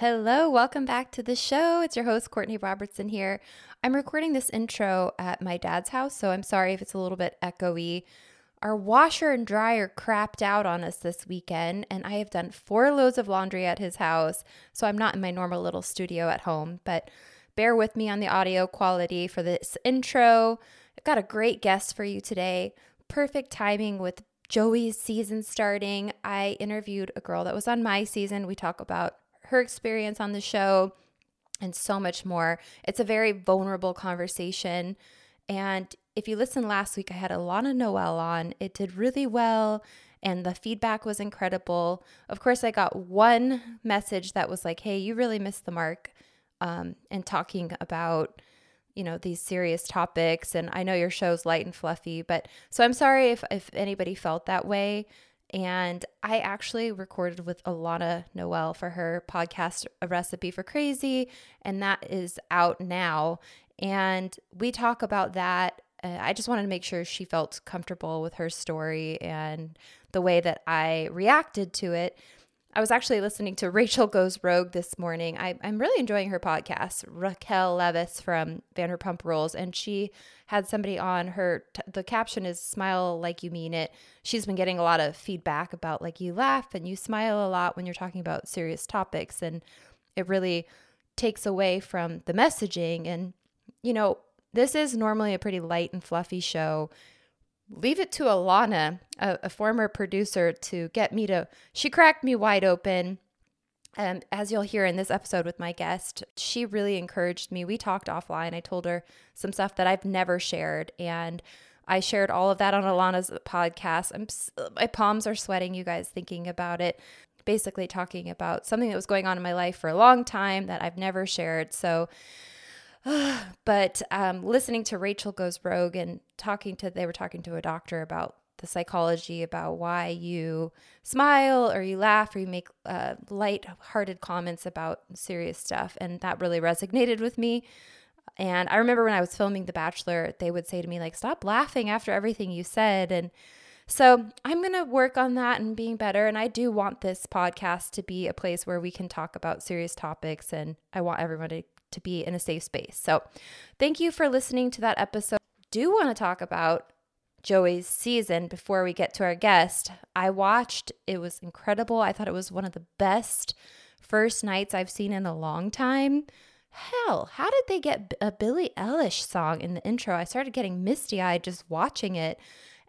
Hello, welcome back to the show. It's your host, Courtney Robertson here. I'm recording this intro at my dad's house, so I'm sorry if it's a little bit echoey. Our washer and dryer crapped out on us this weekend, and I have done four loads of laundry at his house, so I'm not in my normal little studio at home, but bear with me on the audio quality for this intro. I've got a great guest for you today. Perfect timing with Joey's season starting. I interviewed a girl that was on my season. We talk about her experience on the show and so much more. It's a very vulnerable conversation. And if you listened last week, I had Alana Noel on. It did really well and the feedback was incredible. Of course, I got one message that was like, hey, you really missed the mark um, and talking about you know these serious topics and i know your show's light and fluffy but so i'm sorry if, if anybody felt that way and i actually recorded with alana noel for her podcast a recipe for crazy and that is out now. And we talk about that. Uh, i just wanted to make sure she felt comfortable with her story and the way that i reacted to it I was actually listening to Rachel Goes Rogue this morning. I, am really enjoying her podcast, Raquel Leviss from Vanderpump Rules, and she had somebody on her. T- the caption is "Smile like you mean it." She's been getting a lot of feedback about like you laugh and you smile a lot when you're talking about serious topics, and it really takes away from the messaging. And you know, this is normally a pretty light and fluffy show leave it to Alana, a, a, former producer, to get me to. She cracked me wide open. And as you'll hear in this episode with my guest, she really encouraged me. We talked offline. I told her some stuff that I've never shared. And I shared all of that on Alana's podcast. I'm, my palms are sweating, you guys, thinking about it. Basically, talking about something that was going on in my life for a long time that I've never shared. So, but um, listening to Rachel Goes Rogue and talking to, they were talking to a doctor about the psychology about why you smile or you laugh or you make uh, light-hearted comments about serious stuff, and that really resonated with me. And I remember when I was filming The Bachelor, they would say to me like, "Stop laughing after everything you said," and so I'm going to work on that and being better. And I do want this podcast to be a place where we can talk about serious topics. And I want everybody to be in a safe space. So, thank you for listening to that episode. Do want to talk about Joey's season before we get to our guest. I watched, it was incredible. I thought it was one of the best first nights I've seen in a long time. Hell, how did they get a Billie Eilish song in the intro? I started getting misty eyed just watching it.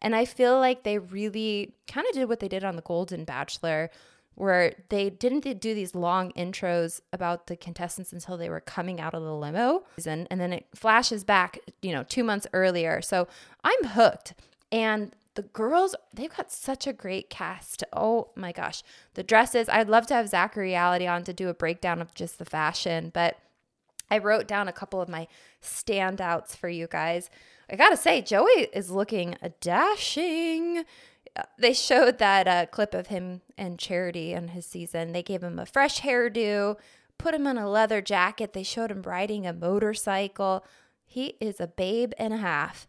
And I feel like they really kind of did what they did on The Golden Bachelor, where they didn't do these long intros about the contestants until they were coming out of the limo and, then it flashes back you know two months earlier. So i'm hooked. And the girls they've got such a great cast. Oh my gosh. The dresses i'd love to have zachary reality on to do a breakdown of just the fashion but i wrote down a couple of my standouts for you guys. I gotta say joey is looking dashing they showed that uh, clip of him and Charity on his season. They gave him a fresh hairdo, put him in a leather jacket. They showed him riding a motorcycle. He is a babe and a half.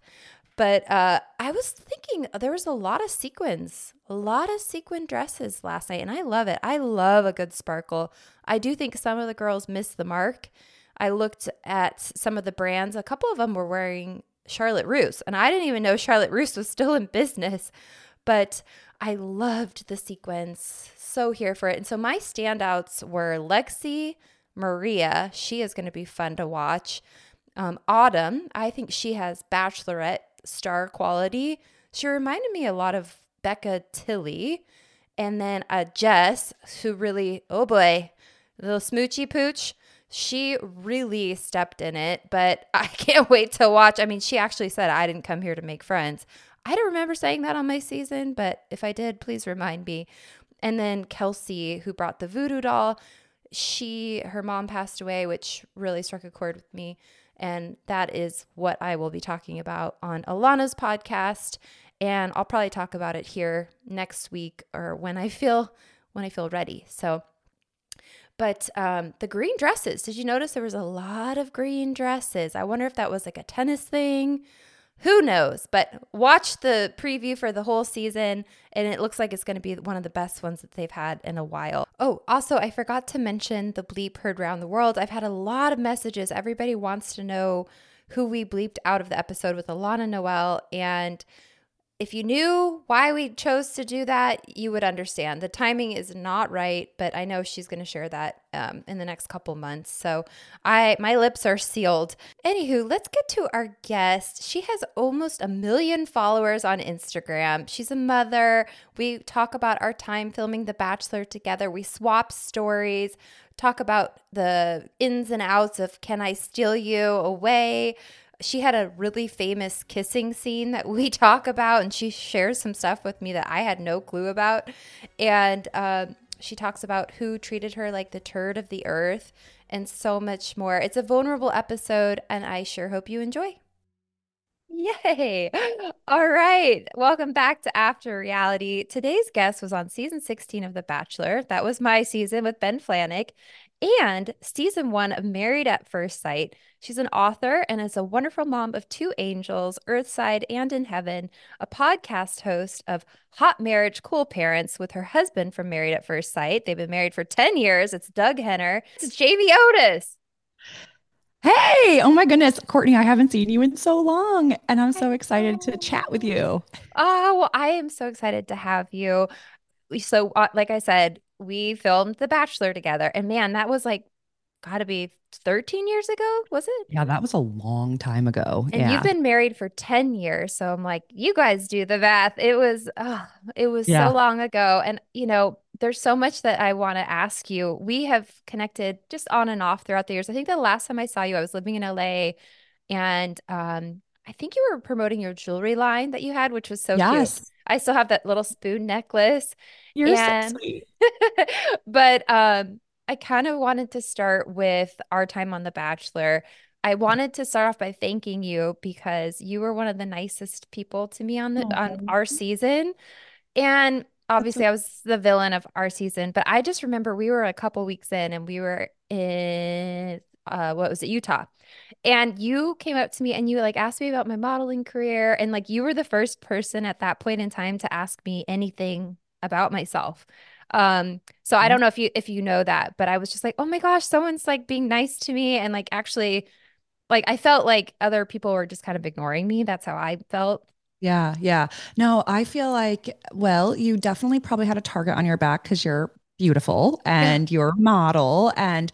But uh, I was thinking there was a lot of sequins, a lot of sequin dresses last night, and I love it. I love a good sparkle. I do think some of the girls missed the mark. I looked at some of the brands. A couple of them were wearing Charlotte Russe, and I didn't even know Charlotte Russe was still in business. But I loved the sequence. So here for it. And so my standouts were Lexi, Maria. She is going to be fun to watch. Um, Autumn, I think she has bachelorette star quality. She reminded me a lot of Becca Tilley. And then uh, Jess, who really, oh boy, little smoochy pooch, she really stepped in it. But I can't wait to watch. I mean, she actually said, I didn't come here to make friends. I don't remember saying that on my season, but if I did, please remind me. And then Kelsey, who brought the voodoo doll, she, her mom passed away, which really struck a chord with me. And that is what I will be talking about on Alana's podcast. And I'll probably talk about it here next week or when I feel when I feel ready. So but um, the green dresses, did you notice there was a lot of green dresses? I wonder if that was like a tennis thing who knows? But watch the preview for the whole season, and it looks like it's going to be one of the best ones that they've had in a while. Oh, also, I forgot to mention the bleep heard around the world. I've had a lot of messages. Everybody wants to know who we bleeped out of the episode with Alana Noel, and if you knew why we chose to do that, you would understand. The timing is not right, but I know she's going to share that um, in the next couple months. So I my lips are sealed. Anywho, let's get to our guest. She has almost a million followers on Instagram. She's a mother. We talk about our time filming The Bachelor together. We swap stories, talk about the ins and outs of Can I Steal You Away? She had a really famous kissing scene that we talk about, and she shares some stuff with me that I had no clue about. And um, she talks about who treated her like the turd of the earth and so much more. It's a vulnerable episode, and I sure hope you enjoy. Yay! All right. Welcome back to After Reality. Today's guest was on season 16 of The Bachelor. That was my season with Ben Flajnik and season one of Married at First Sight. She's an author and is a wonderful mom of two angels, Earthside and in Heaven, a podcast host of Hot Marriage Cool Parents with her husband from Married at First Sight. They've been married for 10 years. It's Doug Hehner. It's Jamie Otis. Hey, oh my goodness, Courtney, I haven't seen you in so long, and I'm so excited to chat with you. Oh, well, I am so excited to have you. So, uh, like I said, we filmed The Bachelor together. And man, that was like got to be 13 years ago, was it? Yeah, that was a long time ago. And yeah. you've been married for 10 years. So I'm like, you guys do the math. It was, oh, it was yeah. so long ago. And, you know, there's so much that I want to ask you. We have connected just on and off throughout the years. I think the last time I saw you, I was living in LA and, um, I think you were promoting your jewelry line that you had, which was so yes. cute. I still have that little spoon necklace. You're and, so sweet. but um, I kind of wanted to start with our time on The Bachelor. I wanted to start off by thanking you because you were one of the nicest people to me on the oh, on our season. And obviously I was the villain of our season, but I just remember we were a couple weeks in and we were in uh what was it, Utah. And you came up to me and you like asked me about my modeling career and like you were the first person at that point in time to ask me anything about myself. Um, so I don't know if you if you know that, but I was just like, oh my gosh, someone's like being nice to me and like actually like I felt like other people were just kind of ignoring me. That's how I felt. Yeah, yeah. No, I feel like, well, you definitely probably had a target on your back because you're beautiful and you're a model. And,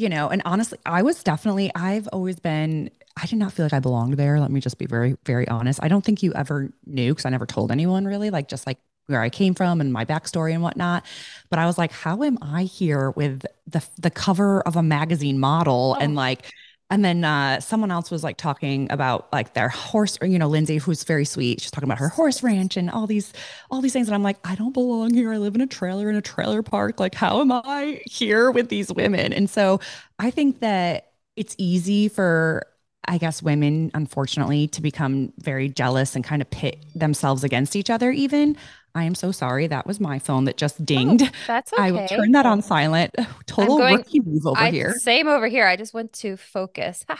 you know, and honestly, I was definitely, I've always been, I did not feel like I belonged there. Let me just be very, very honest. I don't think you ever knew because I never told anyone really, like just like where I came from and my backstory and whatnot. But I was like, how am I here with the the cover of a magazine model oh. and like and then uh, someone else was like talking about like their horse, or you know, Lindsay, who's very sweet. She's talking about her horse ranch and all these, all these things. And I'm like, I don't belong here. I live in a trailer in a trailer park. Like, how am I here with these women? And so I think that it's easy for I guess women, unfortunately, to become very jealous and kind of pit themselves against each other, even. I am so sorry. That was my phone that just dinged. Oh, that's okay. I will turn that on silent. Total going- rookie move over I here. same over here. I just went to focus.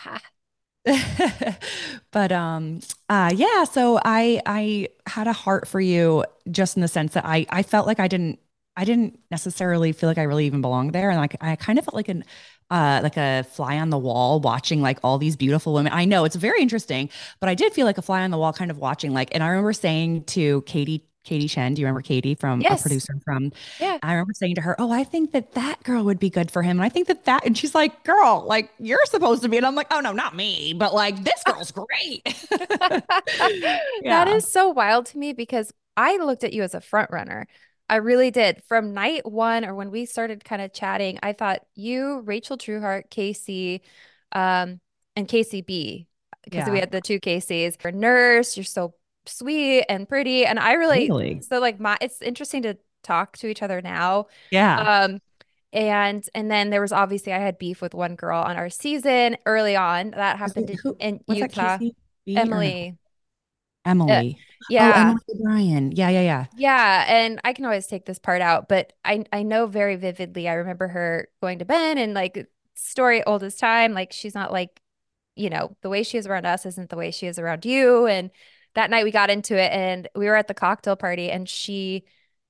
But um uh yeah so i i had a heart for you just in the sense that i i felt like i didn't i didn't necessarily feel like i really even belonged there and like i kind of felt like an uh like a fly on the wall watching like all these beautiful women i know it's very interesting but i did feel like a fly on the wall kind of watching like and i remember saying to katie Katie Chen, do you remember Katie from Yes. a producer from Yeah. I remember saying to her, "Oh, I think that that girl would be good for him." And I think that that, and she's like, "Girl, like you're supposed to be," and I'm like, "Oh no, not me, but like this girl's great." That Yeah. is so wild to me because I looked at you as a front runner. I really did. From night one or when we started kind of chatting, I thought you, Rachel Truehart, Casey, um, and Casey B, because we had the two Caseys. You're a nurse, you're so sweet and pretty. And I really, Really? so like my, it's interesting to talk to each other now. Yeah. Um, and and then there was obviously I had beef with one girl on our season early on. That happened it- in, who- in Utah. Casey B or no? Emily. Emily. Yeah. Oh, Emily O'Brien. Yeah, yeah, yeah. Yeah, and I can always take this part out, but I I know very vividly. I remember her going to Ben and like story old as time. Like she's not like, you know, the way she is around us isn't the way she is around you. And that night we got into it and we were at the cocktail party and she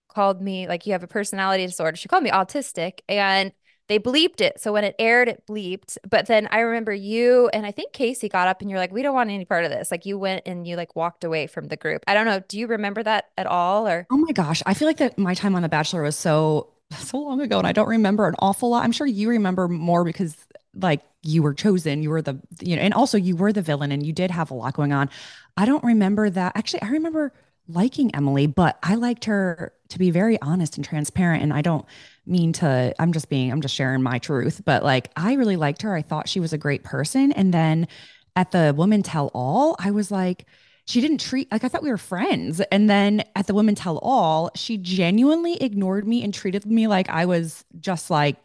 called me like you have a personality disorder. She called me autistic and they bleeped it. So when it aired, it bleeped. But then I remember you and I think Casey got up and you're like, we don't want any part of this. Like you went and you like walked away from the group. I don't know. Do you remember that at all or? Oh my gosh. I feel like that my time on The Bachelor was so so long ago and I don't remember an awful lot. I'm sure you remember more because like you were chosen, you were the you know, and also you were the villain and you did have a lot going on. I don't remember that. Actually, I remember liking Emily, but I liked her to be very honest and transparent and I don't mean to I'm just being I'm just sharing my truth, but like I really liked her. I thought she was a great person and then at the woman tell all, I was like she didn't treat like I thought we were friends. And then at the women tell all, she genuinely ignored me and treated me like I was just like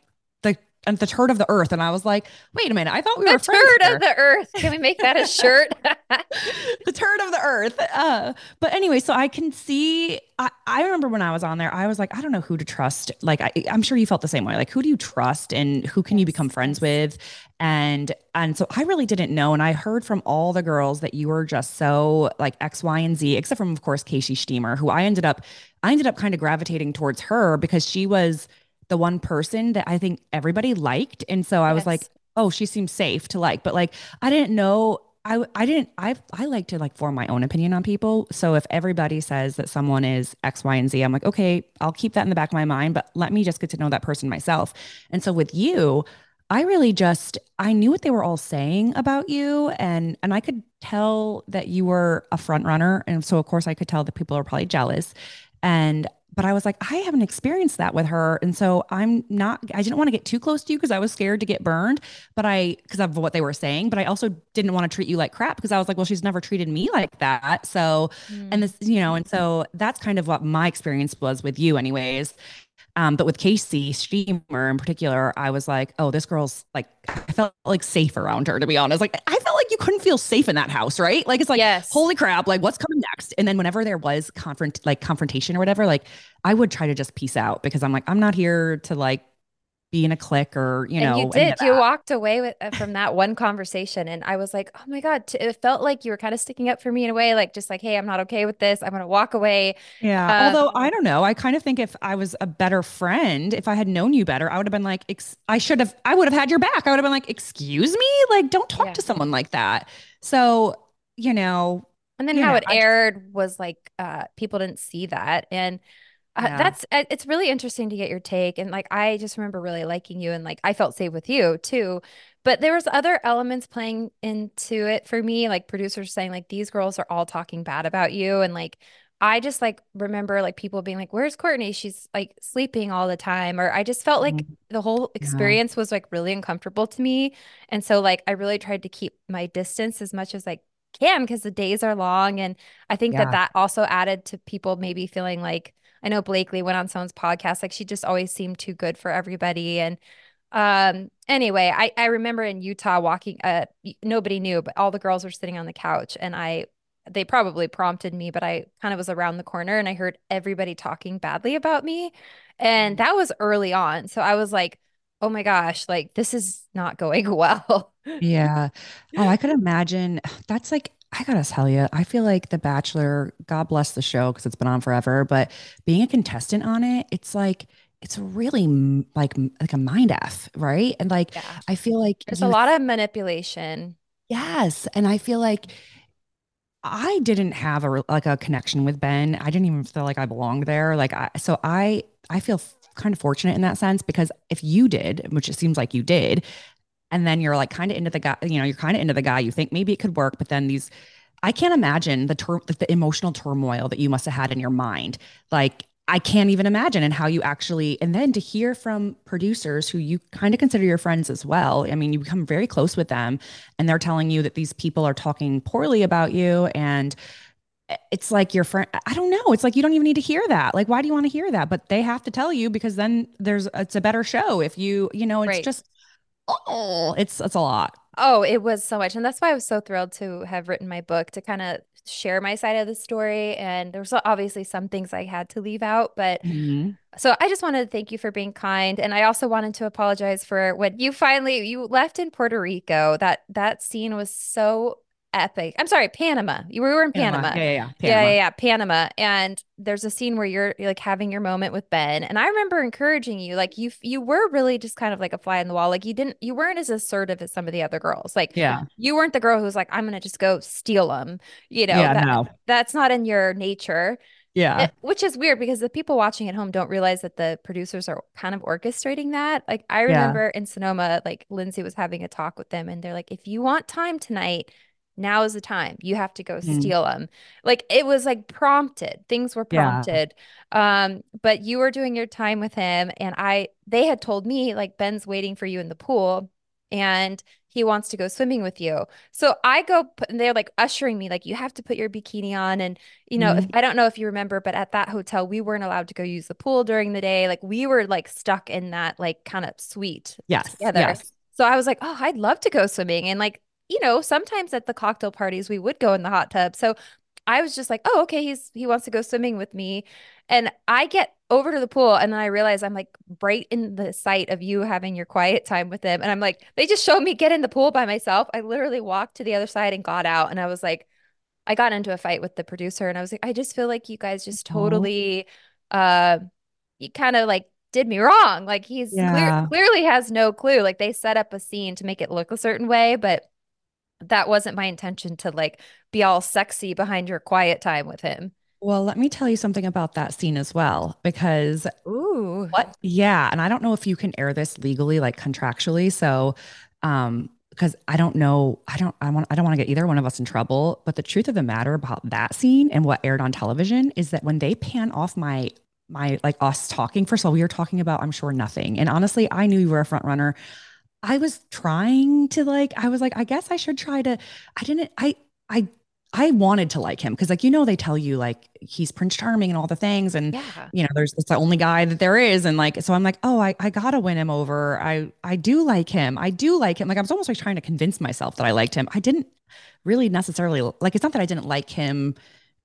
and the turd of the earth. And I was like, wait a minute, I thought we The were friends. turd here of the earth. Can we make that a shirt? the turd of the earth. Uh, but anyway, so I can see. I, I remember when I was on there, I was like, I don't know who to trust. Like, I, I'm sure you felt the same way. Like, who do you trust, and who can you become friends with? And and so I really didn't know. And I heard from all the girls that you were just so like X, Y, and Z, except from of course Casey Shteamer, who I ended up, I ended up kind of gravitating towards her because she was the one person that I think everybody liked, and so I was like, oh, she seems safe to like. But like, I didn't know. I I didn't. I I like to like form my own opinion on people. So if everybody says that someone is X, Y, and Z, I'm like, okay, I'll keep that in the back of my mind. But let me just get to know that person myself. And so with you, I really just I knew what they were all saying about you, and and I could tell that you were a front runner, and so of course I could tell that people are probably jealous. And but I was like, I haven't experienced that with her. And so I'm not, I didn't want to get too close to you because I was scared to get burned, but I, because of what they were saying, but I also didn't want to treat you like crap because I was like, well, she's never treated me like that. So, and mm. this, you know, and so that's kind of what my experience was with you, anyways. Um, but with Casey Shteamer in particular, I was like, oh, this girl's like, I felt like safe around her, to be honest. Like, I felt like you couldn't feel safe in that house, right? Like, it's like, Yes. holy crap, like, what's coming next? And then whenever there was confront, like confrontation or whatever, like, I would try to just peace out because I'm like, I'm not here to like be in a clique or, you and know, you did. You walked away with uh, from that one conversation, and I was like, "Oh my god!" It felt like you were kind of sticking up for me in a way, like just like, "Hey, I'm not okay with this. I'm gonna walk away." Yeah. Um, Although I don't know, I kind of think if I was a better friend, if I had known you better, I would have been like, ex- I should have, I would have had your back. I would have been like, excuse me, like, don't talk Yeah. to someone like that. So, you know, And then how know, it I aired was like uh people didn't see that and uh, Yeah. that's uh, it's really interesting to get your take and like I just remember really liking you and like I felt safe with you too. But there was other elements playing into it for me like producers saying like these girls are all talking bad about you and like I just like remember like people being like where's Courtney? She's like sleeping all the time or I just felt like Mhm. the whole experience was like really uncomfortable to me. And so like I really tried to keep my distance as much as I can because the days are long and I think Yeah. that that also added to people maybe feeling like I know Blakeley went on someone's podcast like she just always seemed too good for everybody and um anyway I I remember in Utah walking uh nobody knew but all the girls were sitting on the couch and I they probably prompted me, but I kind of was around the corner and I heard everybody talking badly about me. And that was early on. So I was like, oh my gosh, like this is not going well. Yeah. Oh, I could imagine. That's like, I gotta tell you, I feel like The Bachelor, God bless the show because it's been on forever, but being a contestant on it, it's like, it's really like like a mind f, right? And like, Yeah. I feel like There's a lot of manipulation. Yes, and I feel like I didn't have a like a connection with Ben. I didn't even feel like I belonged there. Like I, so I I feel kind of fortunate in that sense because if you did, which it seems like you did, and then you're like kind of into the guy, you know, you're kind of into the guy. You think maybe it could work, but then these, I can't imagine the tur- the emotional turmoil that you must have had in your mind. Like I can't even imagine and how you actually, and then to hear from producers who you kind of consider your friends as well. I mean, you become very close with them, and they're telling you that these people are talking poorly about you and eh, it's like your friend i don't know it's like you don't even need to hear that like why do you want to hear that but they have to tell you because then there's it's a better show if you you know it's Right. just oh it's it's a lot Oh, it was so much. And that's why I was so thrilled to have written my book to kind of share my side of the story. And there was obviously some things I had to leave out, but Mhm. so I just wanted to thank you for being kind. And I also wanted to apologize for when you finally you left in Puerto Rico. That that scene was so epic. I'm sorry, Panama. You were, we were in Panama. yeah yeah yeah Yeah, Panama. yeah, yeah, Panama. And there's a scene where you're, you're like having your moment with Ben, and I remember encouraging you, like you you were really just kind of like a fly in the wall. Like you didn't, you weren't as assertive as some of the other girls. Like yeah you weren't the girl who was like, I'm gonna just go steal them. You know, yeah that, no that's not in your nature. yeah which is weird because the people watching at home don't realize that the producers are kind of orchestrating that. Like I Yeah. remember in Sonoma, like Lindsay was having a talk with them, and they're like, if you want time tonight. Now is the time. You have to go Mm. steal them. Like it was like prompted. Things were Yeah. prompted. Um, but you were doing your time with him, and I they had told me like Ben's waiting for you in the pool, and he wants to go swimming with you. So I go, put, and they're like ushering me, like you have to put your bikini on, and you know, if, I don't know if you remember, but at that hotel, we weren't allowed to go use the pool during the day. Like we were like stuck in that like kind of suite yes together. yes So I was like, oh, I'd love to go swimming. And like, you know, sometimes at the cocktail parties, we would go in the hot tub. So I was just like, oh, okay, he's he wants to go swimming with me. And I get over to the pool and then I realize I'm like right in the sight of you having your quiet time with him. And I'm like, they just showed me get in the pool by myself. I literally walked to the other side and got out. And I was like, I got into a fight with the producer and I was like, I just feel like you guys just Aw. totally uh you kind of like did me wrong. Like he's clear, clearly has no clue. Like they set up a scene to make it look a certain way, but that wasn't my intention to like be all sexy behind your quiet time with him. well let me tell you something about that scene as well because Ooh. What? Yeah, and I don't know if you can air this legally, like contractually. So, um, because I don't know, I don't, I want, I don't want to get either one of us in trouble. But the truth of the matter about that scene and what aired on television is that when they pan off my, my like us talking, first of all, we were talking about, I'm sure nothing. And honestly, I knew you were a front runner. I was trying to like, I was like, I guess I should try to. I didn't. I, I. I wanted to like him because, like, you know, they tell you like he's Prince Charming and all the things, and Yeah. you know, there's it's the only guy that there is. And like, so I'm like, oh, I, I gotta win him over. I I do like him. I do like him. Like I was almost like trying to convince myself that I liked him. I didn't really necessarily like it's not that I didn't like him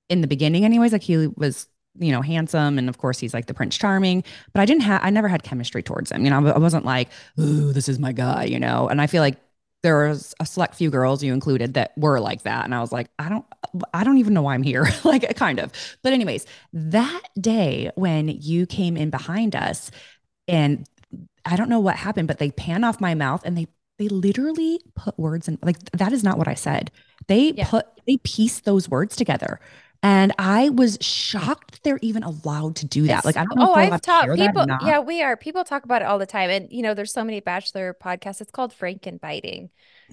in the beginning, anyways. Like he was, you know, handsome, and of course he's like the Prince Charming, but I didn't have I never had chemistry towards him. You know, I wasn't like, ooh, this is my guy, you know. And I feel like there was a select few girls you included that were like that and i was like i don't i don't even know why i'm here like kind of but anyways that day when you came in behind us and i don't know what happened but they pan off my mouth and they they literally put words in like that is not what i said they Yeah. put they pieced those words together and i was shocked that they're even allowed to do that It's- like i don't know oh, I've taught share that or people. Yeah, we are. People talk about it all the time. And, you know, there's so many Bachelor podcasts. It's called Frankenbiting.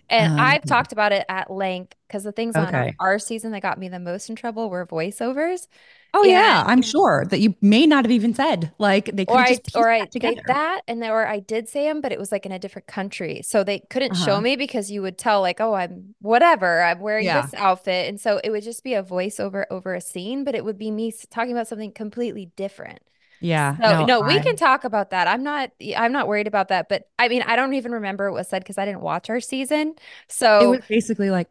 And Um, I've talked about it at length because the things on our, season that got me the most in trouble were voiceovers. oh yeah i'm sure that you may not have even said like they could Or I, just or I that did together that, and then, or I did say them, but it was like in a different country, so they couldn't show Uh-huh. me because you would tell like, oh, I'm whatever, I'm wearing Yeah. this outfit, and so it would just be a voiceover over a scene, but it would be me talking about something completely different. Yeah. So no, we I- can talk about that. I'm not, I'm not worried about that, but I mean, I don't even remember what was said because I didn't watch our season, So It was basically like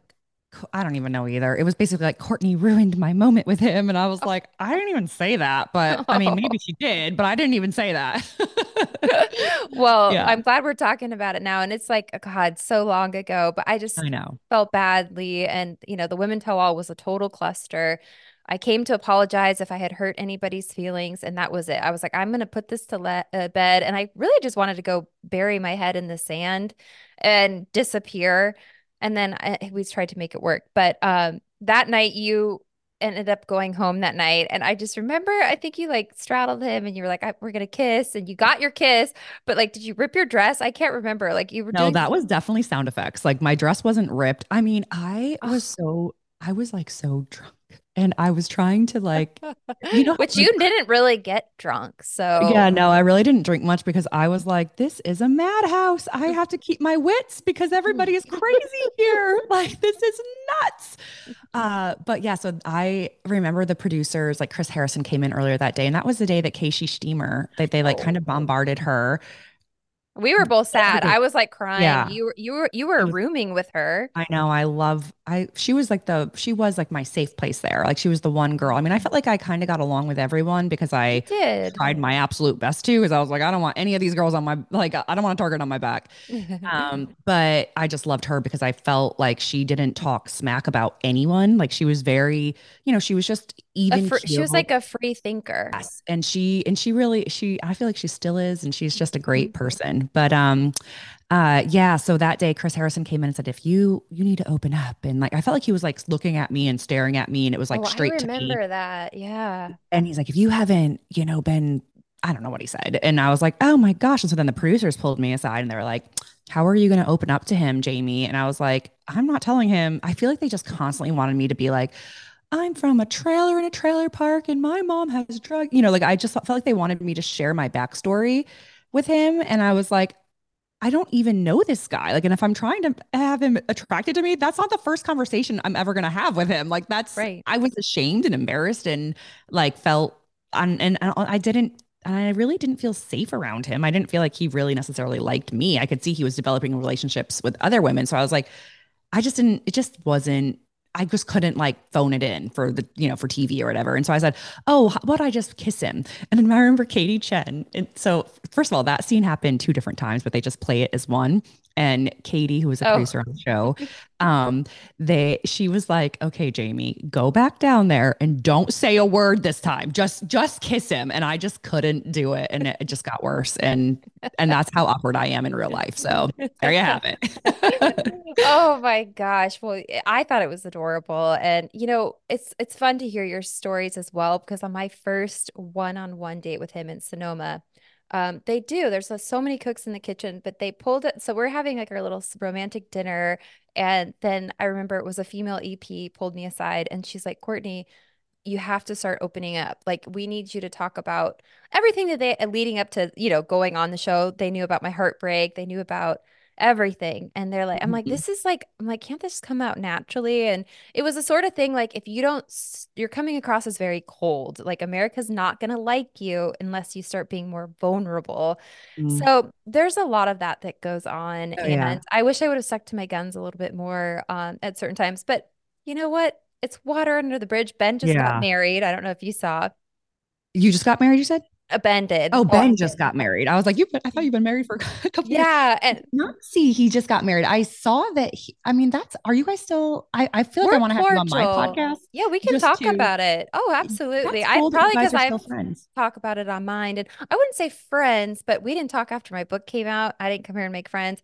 I don't even know either. It was basically like Courtney ruined my moment with him. And I was oh. like, I didn't even say that. But I mean, maybe she did, but I didn't even say that. well, Yeah. I'm glad we're talking about it now. And it's like, oh, God, so long ago, but I just I know. felt badly. And, you know, the women tell all was a total cluster. I came to apologize if I had hurt anybody's feelings, and that was it. I was like, I'm going to put this to le- uh, bed. And I really just wanted to go bury my head in the sand and disappear. And then I, we tried to make it work. But um, that night, you ended up going home that night. And I just remember, I think you like straddled him and you were like, I, we're going to kiss. And you got your kiss. But like, did you rip your dress? I can't remember. Like, you were No, doing that was definitely sound effects. Like my dress wasn't ripped. I mean, I was so, I was like so drunk and I was trying to like, you know, which you didn't really get drunk. So, Yeah, no, I really didn't drink much because I was like, this is a madhouse. I have to keep my wits because everybody is crazy here. Like, this is nuts. Uh, but yeah, so I remember the producers, like Chris Harrison came in earlier that day, and that was the day that Casey Shteamer, they, they like kind of bombarded her. We were both sad. I was like crying. Yeah. You were, you were, you were rooming with her. I know. I love. I she was like the she was like my safe place there. Like she was the one girl. I mean, I felt like I kind of got along with everyone because I Did. tried my absolute best to. Because I was like, I don't want any of these girls on my like. I don't want a target on my back. Um, but I just loved her because I felt like she didn't talk smack about anyone. Like she was very, you know, she was just even. fr- she was like a free thinker. Yes. And she and she really she I feel like she still is and she's just a great person. But um uh yeah, so that day Chris Harrison came in and said if you you need to open up and like I felt like he was like looking at me and staring at me and it was like oh, straight I to me. remember that. Yeah. And he's like if you haven't, you know, been I don't know what he said. And I was like, "Oh my gosh." And so then the producers pulled me aside and they were like, "How are you going to open up to him, Jamie?" And I was like, "I'm not telling him." I feel like they just constantly wanted me to be like I'm from a trailer in a trailer park and my mom has drug, you know, like I just felt like they wanted me to share my backstory with him. And I was like, I don't even know this guy. Like, and if I'm trying to have him attracted to me, that's not the first conversation I'm ever going to have with him. Like, that's, Right. I was ashamed and embarrassed and like felt, and, and I didn't, and I really didn't feel safe around him. I didn't feel like he really necessarily liked me. I could see he was developing relationships with other women. So I was like, I just didn't, it just wasn't, I just couldn't like phone it in for the, you know, for TV or whatever. And so I said, Oh, how about I just kiss him? And then I remember Katie Chen. And so, first of all, that scene happened two different times, but they just play it as one. And Katie, who was a Oh. producer on the show, um, they, she was like, Okay, Jamie, go back down there and don't say a word this time. Just, just kiss him. And I just couldn't do it. And it, it just got worse. And, and that's how awkward I am in real life. So there you have it. oh my gosh. Well, I thought it was adorable. And you know, it's it's fun to hear your stories as well because on my first one-on-one date with him in Sonoma, um, they do. There's uh, so many cooks in the kitchen, but they pulled it. So we're having like our little romantic dinner. And then I remember it was a female EP pulled me aside and she's like, Courtney, you have to start opening up. Like, we need you to talk about everything that they leading up to, you know, going on the show. They knew about my heartbreak. They knew about everything. And they're like, I'm like, Mhm. this is like, I'm like, can't this come out naturally? And it was a sort of thing like, if you don't, you're coming across as very cold. Like, America's not going to like you unless you start being more vulnerable. Mm. So there's a lot of that that goes on. Oh, and yeah. I wish I would have stuck to my guns a little bit more um, at certain times. But you know what? It's water under the bridge. Ben just Yeah. got married. I don't know if you saw. You just got married, you said? Ben did. Oh, Oh, Ben just got married. I was like, you. I thought you've been married for a couple. years. Yeah, and Not see, he just got married. I saw that. He, I mean, that's. Are you guys still? I, I feel like I want to have you on my podcast. yeah, we can talk to- about it. Oh, absolutely. I cool probably because I talk about it on mine, and I wouldn't say friends, but we didn't talk after my book came out. I didn't come here and make friends.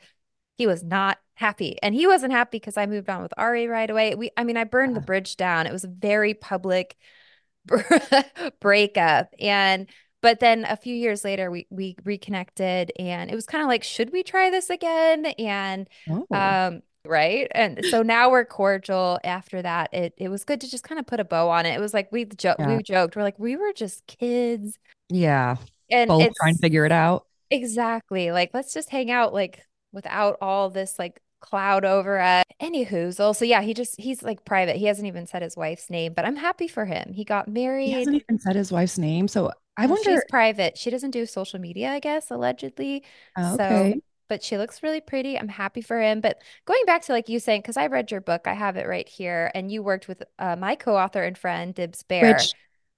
He was not happy, and he wasn't happy because I moved on with Arie right away. We, I mean, I burned the Uh. bridge down. It was a very public breakup, and but then a few years later, we we reconnected, and it was kind of like, should we try this again? And Oh. um, right. And so now we're cordial. After that, it it was good to just kind of put a bow on it. It was like we jo- Yeah. we joked, we're like, we were just kids. yeah, And both it's trying to figure it out. exactly like let's just hang out like without all this like cloud over us. Any whoozle. So yeah, he just he's like private. He hasn't even said his wife's name, but I'm happy for him. He got married He hasn't even said his wife's name, so I wonder. she's private. She doesn't do social media, I guess, allegedly. Oh, So but she looks really pretty. I'm happy for him. But going back to like you saying, because I read your book, I have it right here, and you worked with uh, my co-author and friend Dibs Baer. Which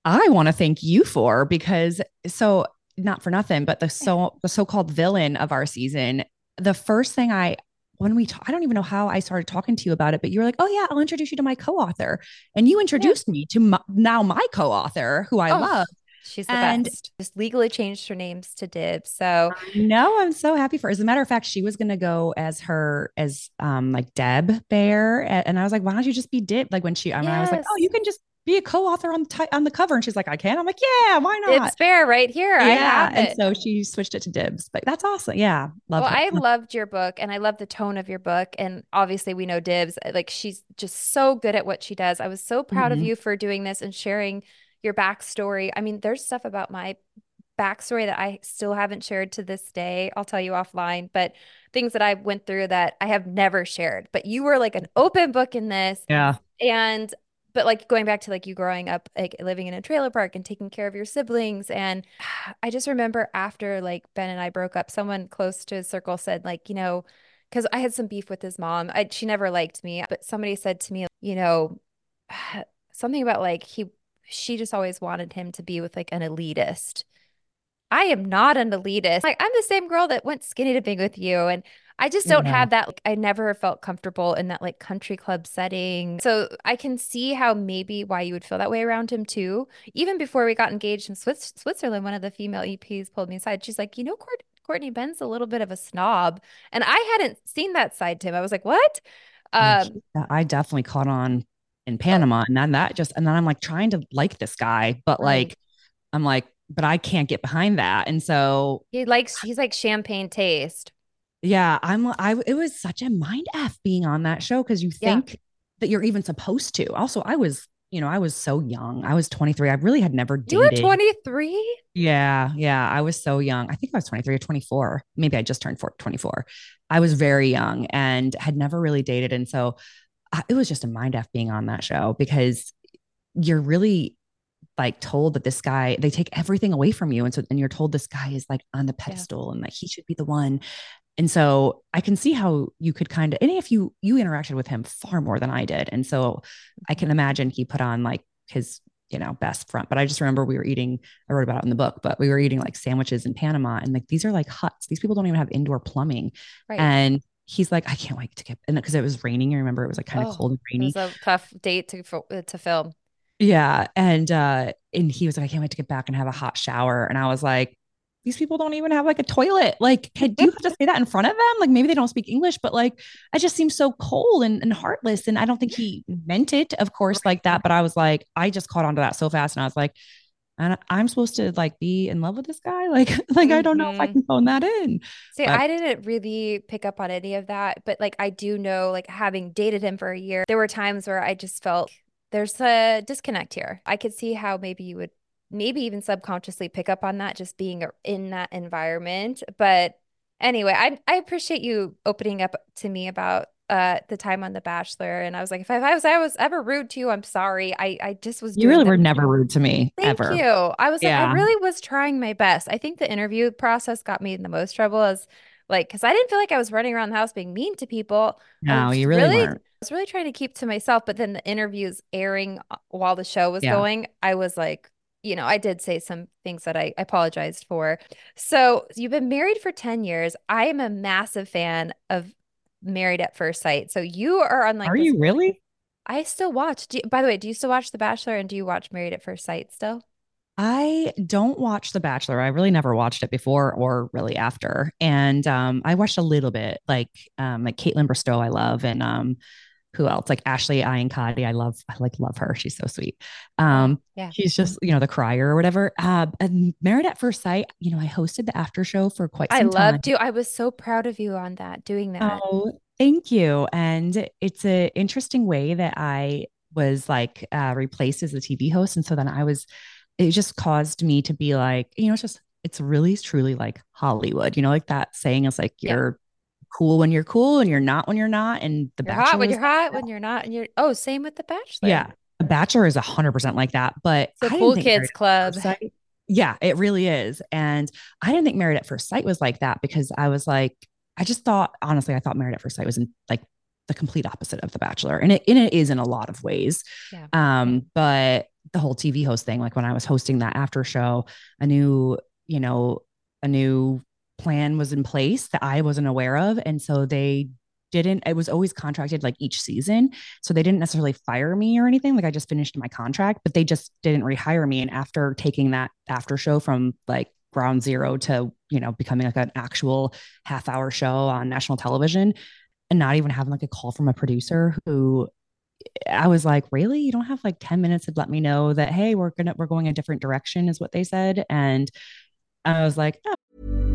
I want to thank you for because so not for nothing, but the so the so-called villain of our season, the first thing I when we talk, I don't even know how I started talking to you about it, but you were like, "Oh yeah, I'll introduce you to my co-author," and you introduced yeah. me to my, now my co-author, who I oh, love. She's the and best. Just legally changed her names to Dib. So no, I'm so happy for. Her. As a matter of fact, she was going to go as her as um like Deb Baer, and I was like, "Why don't you just be Dib?" Like when she, I, mean, yes. I was like, "Oh, you can just be a co-author on the t- on the cover and she's like i can i'm like yeah why not dibs baer right here yeah and so she switched it to dibs but that's awesome yeah love well i loved your book and i love the tone of your book and obviously we know dibs like she's just so good at what she does i was so proud mm-hmm. of you for doing this and sharing your backstory. I mean there's stuff about my backstory that i still haven't shared to this day. I'll tell you offline but things that i went through that i have never shared. But you were like an open book in this. Yeah. And but like going back to like you growing up like living in a trailer park and taking care of your siblings. And i just remember after like ben and i broke up someone close to his circle said like you know because i had some beef with his mom. I, she never liked me but somebody said to me you know something about like he she just always wanted him to be with like an elitist I am not an elitist. Like I'm the same girl that went skinny dipping with you and I just don't yeah. have that. Like, I never felt comfortable in that like country club setting. So I can see how maybe why you would feel that way around him too. Even before we got engaged in Swiss- Switzerland, one of the female EPs pulled me aside. She's like, you know, Court- Courtney Ben's a little bit of a snob. And I hadn't seen that side to him. I was like, what? Um, I definitely caught on in Panama. And then that just, and then I'm like trying to like this guy, but right. like, I'm like, but I can't get behind that. And so he likes, he's like champagne taste. Yeah, I'm I it was such a mind f being on that show because you think yeah. that you're even supposed to. Also, I was, you know, I was so young. I was 23. I really had never dated. You were 23? Yeah, yeah, I was so young. I think I was 23 or 24. Maybe I just turned 24. I was very young and had never really dated and so it was just a mind f being on that show because you're really like told that this guy they take everything away from you and so and you're told this guy is like on the pedestal yeah. and that he should be the one and so I can see how you could kind of, and if you you interacted with him far more than I did, and so I can mm-hmm. imagine he put on like his you know best front. But I just remember we were eating. I wrote about it in the book, but we were eating like sandwiches in Panama, and like these are like huts. These people don't even have indoor plumbing, right. and he's like, I can't wait to get, and because it was raining. I remember it was like kind of oh, cold and rainy. It was a tough date to uh, to film. Yeah, and uh, and he was like, I can't wait to get back and have a hot shower, and I was like, these people don't even have like a toilet. Like, do you have to say that in front of them? Like, maybe they don't speak English, but like, I just seem so cold and, and heartless. And I don't think he meant it, of course, like that. But I was like, I just caught on to that so fast. And I was like, and I'm supposed to like be in love with this guy. Like, like mm-hmm. I don't know if I mm-hmm. can phone that in. See, but- I didn't really pick up on any of that, but like I do know, like having dated him for a year, there were times where I just felt there's a disconnect here. I could see how maybe you would maybe even subconsciously pick up on that just being in that environment. But anyway, I I appreciate you opening up to me about uh the time on The Bachelor, and I was like, if I, if I was I was ever rude to you, I'm sorry. I I just was. You really were never rude to me. Thank ever. you. I was yeah. like, I really was trying my best. I think the interview process got me in the most trouble as like because I didn't feel like I was running around the house being mean to people. No, you really, really weren't. I was really trying to keep to myself, but then the interviews airing uh, while the show was yeah. going, I was like, you know, I did say some things that I, apologized for. So you've been married for 10 years. I am a massive fan of Married at First Sight. So you are on like. Are you really? I still watch. You, by the way, do you still watch The Bachelor and do you watch Married at First Sight still? I don't watch The Bachelor. I really never watched it before or really after. And um, I watched a little bit, like um, like Kaitlyn Bristowe, I love, and um, who else? Like Ashley Iaconetti. I love, I like love her. She's so sweet. Um, yeah. She's just, you know, the crier or whatever. Uh, and Married at First Sight, you know, I hosted the after show for quite some I time. I loved you. I was so proud of you on that, doing that. Oh, thank you. And it's an interesting way that I was like uh, replaced as a TV host. And so then I was, it just caused me to be like, you know, it's just, it's really truly like Hollywood, you know, like that saying is like, you're, cool when you're cool and you're not when you're not. And the you're Bachelor hot when you're hot when you're not. And you're oh, same with the Bachelor. Yeah, the Bachelor is hundred percent like that. But the cool kids club. yeah, it really is. And I didn't think Married at First Sight was like that because I was like, I just thought, honestly, I thought Married at First Sight was in, like the complete opposite of The Bachelor. And it, and it is in a lot of ways. Yeah. Um, but the whole TV host thing, like when I was hosting that after show, a new, you know, a new plan was in place that I wasn't aware of. And so they didn't, it was always contracted like each season. So they didn't necessarily fire me or anything. Like I just finished my contract, but they just didn't rehire me. And after taking that after show from like ground zero to, you know, becoming like an actual half hour show on national television and not even having like a call from a producer who I was like, really? You don't have like 10 minutes to let me know that, hey, we're gonna we're going a different direction, is what they said. And I was like, oh.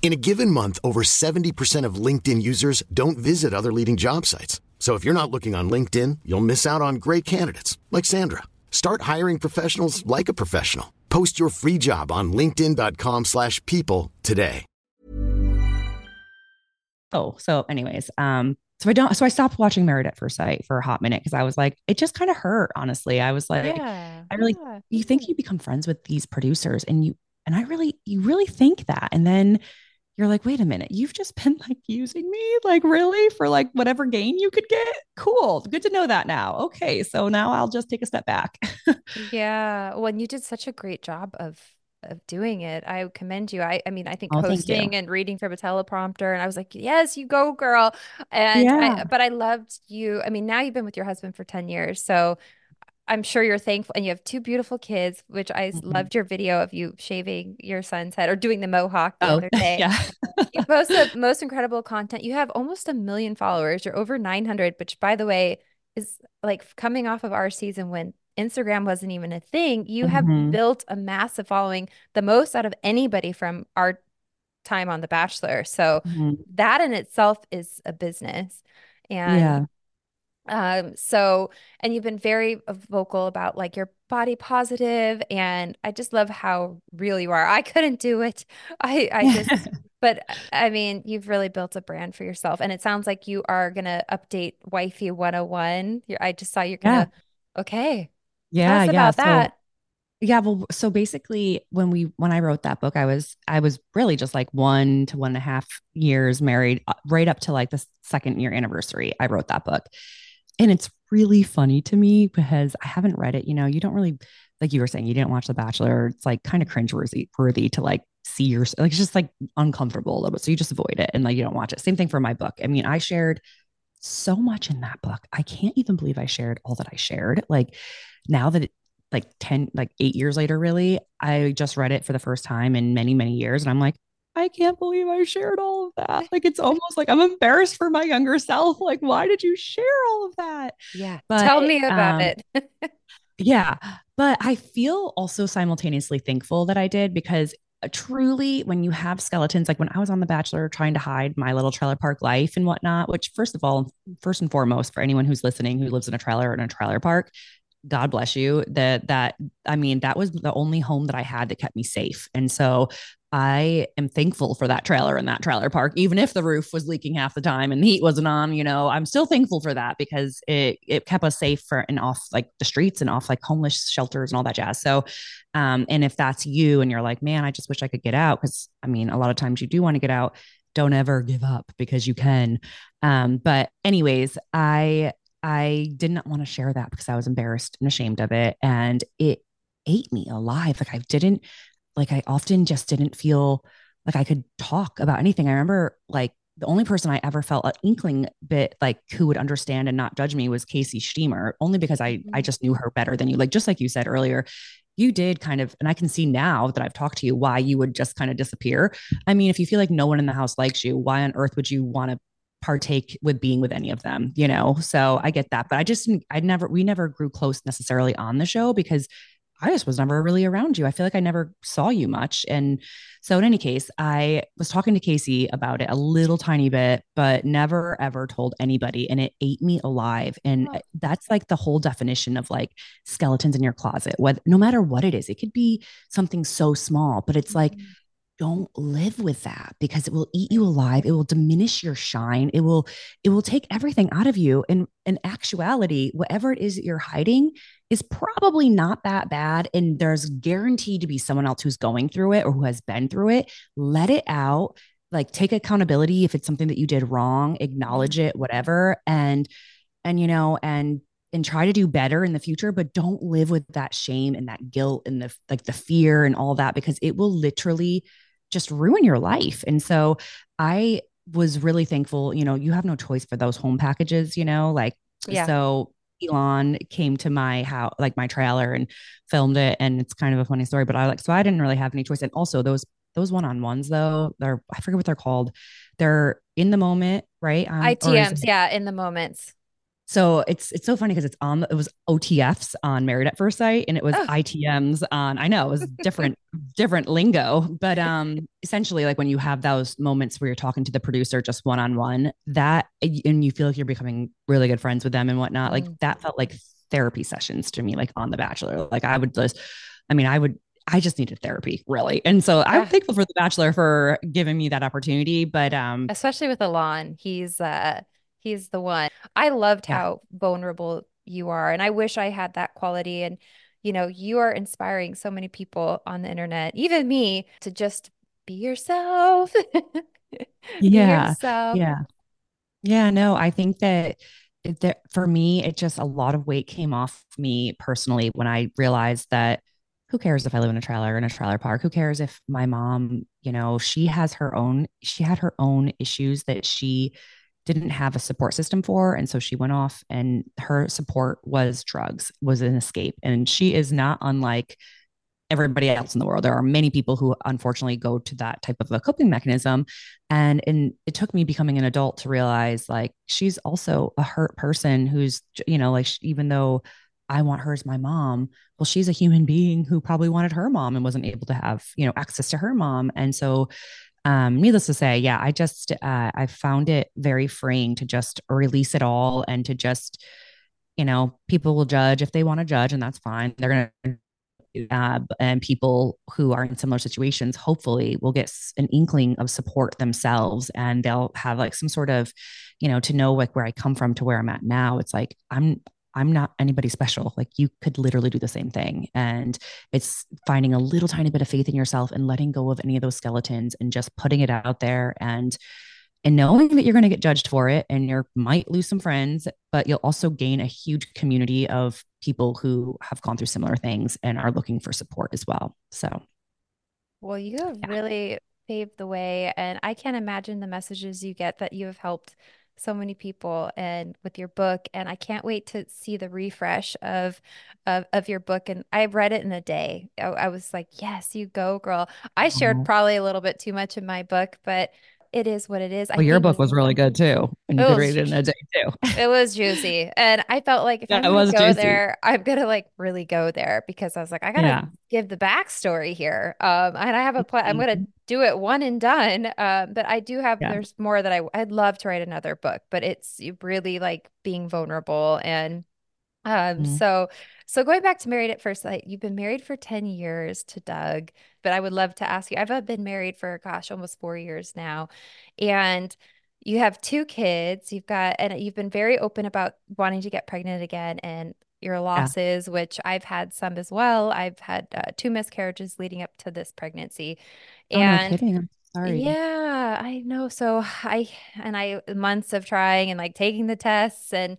In a given month, over 70% of LinkedIn users don't visit other leading job sites. So if you're not looking on LinkedIn, you'll miss out on great candidates like Sandra. Start hiring professionals like a professional. Post your free job on linkedin.com slash people today. oh, so anyways, um, so I don't, so I stopped watching Married at First Sight for a hot minute because I was like, it just kind of hurt, honestly. I was like, Yeah. I really, yeah. you think you become friends with these producers and you, and I really, you really think that. And then you're like, wait a minute, you've just been like using me, like really for like whatever gain you could get. Cool. Good to know that now. Okay. So now I'll just take a step back. Yeah. Well, and you did such a great job of of doing it. I commend you. I I mean, I think Oh, hosting and reading from a teleprompter, and I was like, yes, you go, girl. And Yeah. I, but I loved you. I mean, now you've been with your husband for 10 years, so I'm sure you're thankful. And you have two beautiful kids, which I Mhm. loved your video of you shaving your son's head or doing the mohawk the Oh, other day. yeah. You post the most incredible content. You have almost a million followers. You're over 900, which, by the way, is like coming off of our season when Instagram wasn't even a thing. You have Mhm. built a massive following, the most out of anybody from our time on The Bachelor. So Mhm. that in itself is a business. And Yeah. Um, so, and you've been very vocal about like your body positive, and I just love how real you are. I couldn't do it. I, I just, but I mean, you've really built a brand for yourself, and it sounds like you are gonna update Wifey 101. You're, I just saw you're gonna, okay, Yeah. us Yeah. about So, that. yeah. Well, so basically when we, when I wrote that book, I was, I was really just like one to one and a half years married, uh, right up to like the second year anniversary. I wrote that book. And it's really funny to me because I haven't read it. You know, you don't really, like you were saying, you didn't watch The Bachelor. It's like kind of cringeworthy worthy to like see your, like, it's just like uncomfortable a little bit. So you just avoid it and like you don't watch it. Same thing for my book. I mean, I shared so much in that book. I can't even believe I shared all that I shared. Like now that it, like 10, like eight years later, really, I just read it for the first time in many, many years. And I'm like, I can't believe I shared all of that. Like it's almost like I'm embarrassed for my younger self. Like, why did you share all of that? Yeah, But, tell me about um, it. Yeah. But I feel also simultaneously thankful that I did because uh, truly, when you have skeletons, like when I was on The Bachelor trying to hide my little trailer park life and whatnot, which, first of all, first and foremost, for anyone who's listening who lives in a trailer or in a trailer park, God bless you. That, that, I mean, that was the only home that I had that kept me safe. And so I am thankful for that trailer and that trailer park, even if the roof was leaking half the time and the heat wasn't on. You know, I'm still thankful for that because it it kept us safe for and off like the streets and off like homeless shelters and all that jazz. So, um, and if that's you and you're like, man, I just wish I could get out because I mean, a lot of times you do want to get out. Don't ever give up because you can. Um, but anyways, I I did not want to share that because I was embarrassed and ashamed of it, and it ate me alive. Like I didn't like I often just didn't feel like I could talk about anything. I remember like the only person I ever felt an inkling bit like who would understand and not judge me was Casey Shteamer, only because I I mm-hmm. just knew her better than you. Like just like you said earlier, you did kind of, and I can see now that I've talked to you why you would just kind of disappear. I mean, if you feel like no one in the house likes you, why on earth would you want to partake with being with any of them, you know? So I get that. But I just I never we never grew close necessarily on the show because I just was never really around you. I feel like I never saw you much. And so, in any case, I was talking to Casey about it a little tiny bit, but never ever told anybody. And it ate me alive. And oh. that's like the whole definition of like skeletons in your closet. What, no matter what it is, it could be something so small, but it's like, mm-hmm don't live with that because it will eat you alive it will diminish your shine it will it will take everything out of you and in actuality whatever it is that you're hiding is probably not that bad and there's guaranteed to be someone else who's going through it or who has been through it let it out like take accountability if it's something that you did wrong mm-hmm. acknowledge it whatever and and you know and and try to do better in the future but don't live with that shame and that guilt and the like the fear and all that because it will literally just ruin your life. And so I was really thankful, you know, you have no choice for those home packages, you know, like, yeah. so Elon came to my house, like my trailer and filmed it. And it's kind of a funny story, but I like, so I didn't really have any choice. And also those, those one-on-ones though, they're, I forget what they're called. They're in the moment, right? Um, ITMs. Yeah. In the moments. So it's it's so funny because it's on it was OTFs on Married at First Sight and it was oh. ITMs on I know it was different different lingo but um essentially like when you have those moments where you're talking to the producer just one on one that and you feel like you're becoming really good friends with them and whatnot mm. like that felt like therapy sessions to me like on The Bachelor like I would just I mean I would I just needed therapy, really. And so I'm thankful for The Bachelor for giving me that opportunity. But um, especially with Alon, he's uh he's the one. I loved yeah. how vulnerable you are. And I wish I had that quality. And, you know, you are inspiring so many people on the internet, even me, to just be yourself. be yeah. Yourself. Yeah. Yeah. No, I think that that for me, it just a lot of weight came off me personally when I realized that who cares if I live in a trailer in a trailer park? Who cares if my mom, you know, she has her own, she had her own issues that she didn't have a support system for and so she went off and her support was drugs was an escape and she is not unlike everybody else in the world there are many people who unfortunately go to that type of a coping mechanism and and it took me becoming an adult to realize like she's also a hurt person who's you know like even though I want her as my mom. Well, she's a human being who probably wanted her mom and wasn't able to have, you know, access to her mom. And so um, needless to say, yeah, I just uh, I found it very freeing to just release it all and to just, you know, people will judge if they want to judge, and that's fine. They're gonna uh, and people who are in similar situations hopefully will get an inkling of support themselves and they'll have like some sort of you know to know like where i come from to where i'm at now it's like i'm I'm not anybody special. Like you could literally do the same thing. And it's finding a little tiny bit of faith in yourself and letting go of any of those skeletons and just putting it out there and and knowing that you're going to get judged for it and you might lose some friends, but you'll also gain a huge community of people who have gone through similar things and are looking for support as well. So well, you have yeah. really paved the way and I can't imagine the messages you get that you have helped so many people and with your book and I can't wait to see the refresh of of, of your book and I read it in a day. I, I was like, "Yes, you go, girl." I shared mm-hmm. probably a little bit too much in my book, but it is what it is. Well, I your book was really good too, and you could read it in a day too. it was juicy, and I felt like if yeah, I was go juicy. there, I'm gonna like really go there because I was like, I gotta yeah. give the backstory here. Um, and I have a plan. I'm gonna mm-hmm. Do it one and done. Um, but I do have. Yeah. There's more that I I'd love to write another book, but it's really like being vulnerable and um. Mm-hmm. So So going back to married at first sight, you've been married for 10 years to Doug, but I would love to ask you. I've uh, been married for gosh, almost 4 years now. And you have two kids. You've got and you've been very open about wanting to get pregnant again and your losses, yeah. which I've had some as well. I've had uh, two miscarriages leading up to this pregnancy. And oh, no kidding. I'm sorry. Yeah, I know. So I and I months of trying and like taking the tests and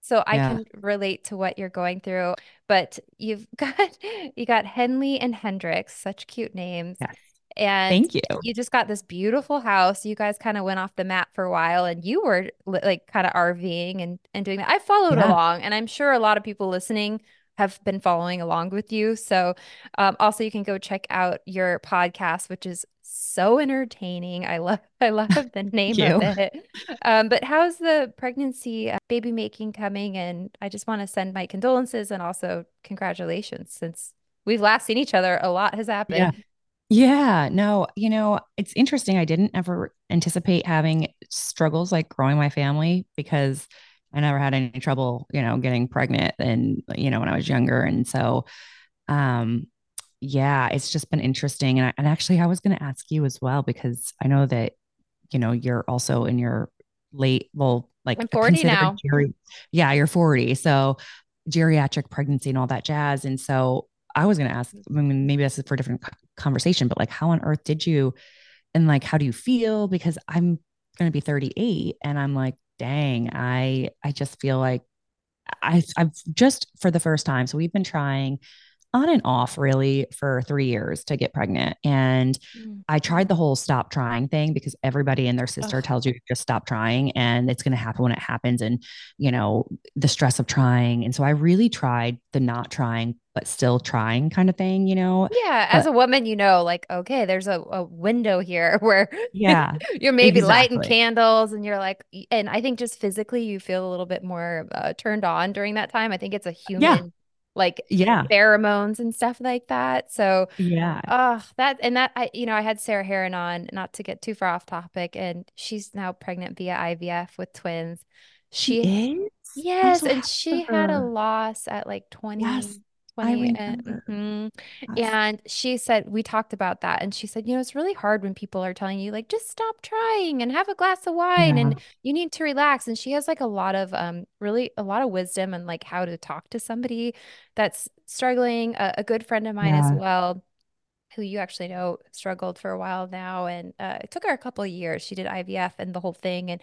so I yeah. can relate to what you're going through. But you've got you got Henley and Hendrix, such cute names. Yes. And thank you. You just got this beautiful house. You guys kind of went off the map for a while and you were like kind of RVing and, and doing that. I followed yeah. along and I'm sure a lot of people listening have been following along with you. So um, also you can go check out your podcast, which is so entertaining. I love I love the name of it. Um, but how's the pregnancy uh, baby making coming? And I just want to send my condolences and also congratulations since we've last seen each other. A lot has happened. Yeah. Yeah, no, you know, it's interesting. I didn't ever anticipate having struggles like growing my family because I never had any trouble, you know, getting pregnant and, you know, when I was younger. And so, um, yeah, it's just been interesting. And, I, and actually, I was going to ask you as well, because I know that, you know, you're also in your late, well, like I'm 40 now. Geri- yeah, you're 40. So geriatric pregnancy and all that jazz. And so I was going to ask, I mean, maybe that's for a different conversation, but like, how on earth did you, and like, how do you feel? Because I'm going to be 38 and I'm like, dang, I, I just feel like I, I've just for the first time. So we've been trying on and off really for three years to get pregnant. And mm-hmm. I tried the whole stop trying thing because everybody and their sister Ugh. tells you just stop trying and it's going to happen when it happens. And, you know, the stress of trying. And so I really tried the not trying, but still trying kind of thing, you know? Yeah. But, as a woman, you know, like, okay, there's a, a window here where yeah, you're maybe exactly. lighting candles and you're like, and I think just physically you feel a little bit more uh, turned on during that time. I think it's a human. Yeah like yeah. pheromones and stuff like that. So yeah. oh that and that i you know i had Sarah Herron on not to get too far off topic and she's now pregnant via ivf with twins. She, she is? Yes so and she had a loss at like 20 yes. 20 and, mm-hmm. and she said we talked about that and she said you know it's really hard when people are telling you like just stop trying and have a glass of wine yeah. and you need to relax and she has like a lot of um really a lot of wisdom and like how to talk to somebody that's struggling a, a good friend of mine yeah. as well who you actually know struggled for a while now and uh, it took her a couple of years she did ivf and the whole thing and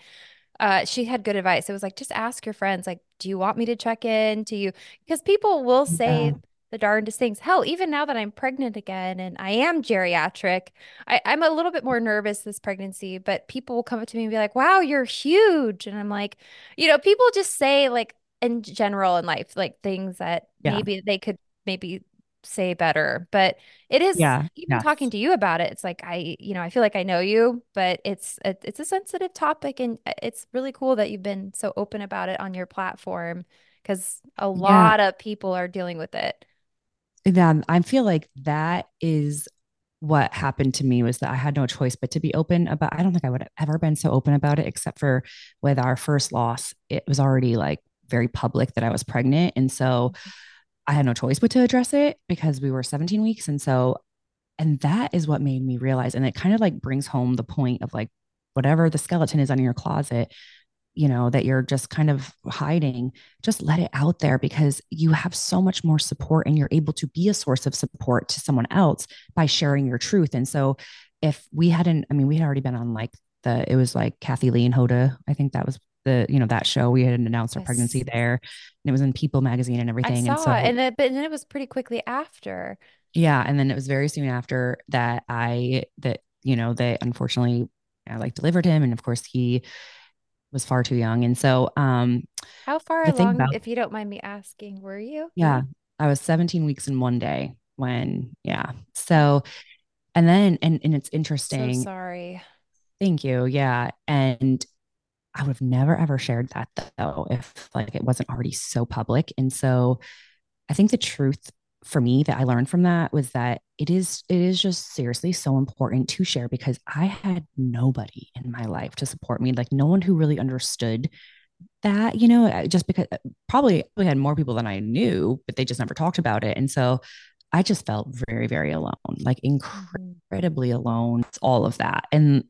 uh, she had good advice. It was like, just ask your friends, like, do you want me to check in? Do you, because people will say yeah. the darndest things. Hell, even now that I'm pregnant again and I am geriatric, I, I'm a little bit more nervous this pregnancy, but people will come up to me and be like, wow, you're huge. And I'm like, you know, people just say, like, in general in life, like things that yeah. maybe they could maybe say better but it is yeah even yes. talking to you about it it's like i you know i feel like i know you but it's a, it's a sensitive topic and uh, it's really cool that you've been so open about it on your platform because a lot yeah. of people are dealing with it then i feel like that is what happened to me was that I had no choice but to be open about I don't think I would have ever been so open about it except for with our first loss it was already like very public that I was pregnant and so mm-hmm. I had no choice but to address it because we were 17 weeks. And so, and that is what made me realize. And it kind of like brings home the point of like, whatever the skeleton is on your closet, you know, that you're just kind of hiding, just let it out there because you have so much more support and you're able to be a source of support to someone else by sharing your truth. And so, if we hadn't, I mean, we had already been on like the, it was like Kathie Lee and Hoda. I think that was the you know that show we had announced our yes. pregnancy there and it was in people magazine and everything I saw and so and then but then it was pretty quickly after. Yeah and then it was very soon after that i that you know they unfortunately I like delivered him and of course he was far too young and so um how far along about, if you don't mind me asking were you? Yeah i was 17 weeks in one day when yeah so and then and and it's interesting so sorry. Thank you yeah and I would have never ever shared that though if like it wasn't already so public. And so I think the truth for me that I learned from that was that it is it is just seriously so important to share because I had nobody in my life to support me, like no one who really understood that, you know, just because probably we had more people than I knew, but they just never talked about it. And so I just felt very, very alone, like mm-hmm. incredibly alone, all of that. And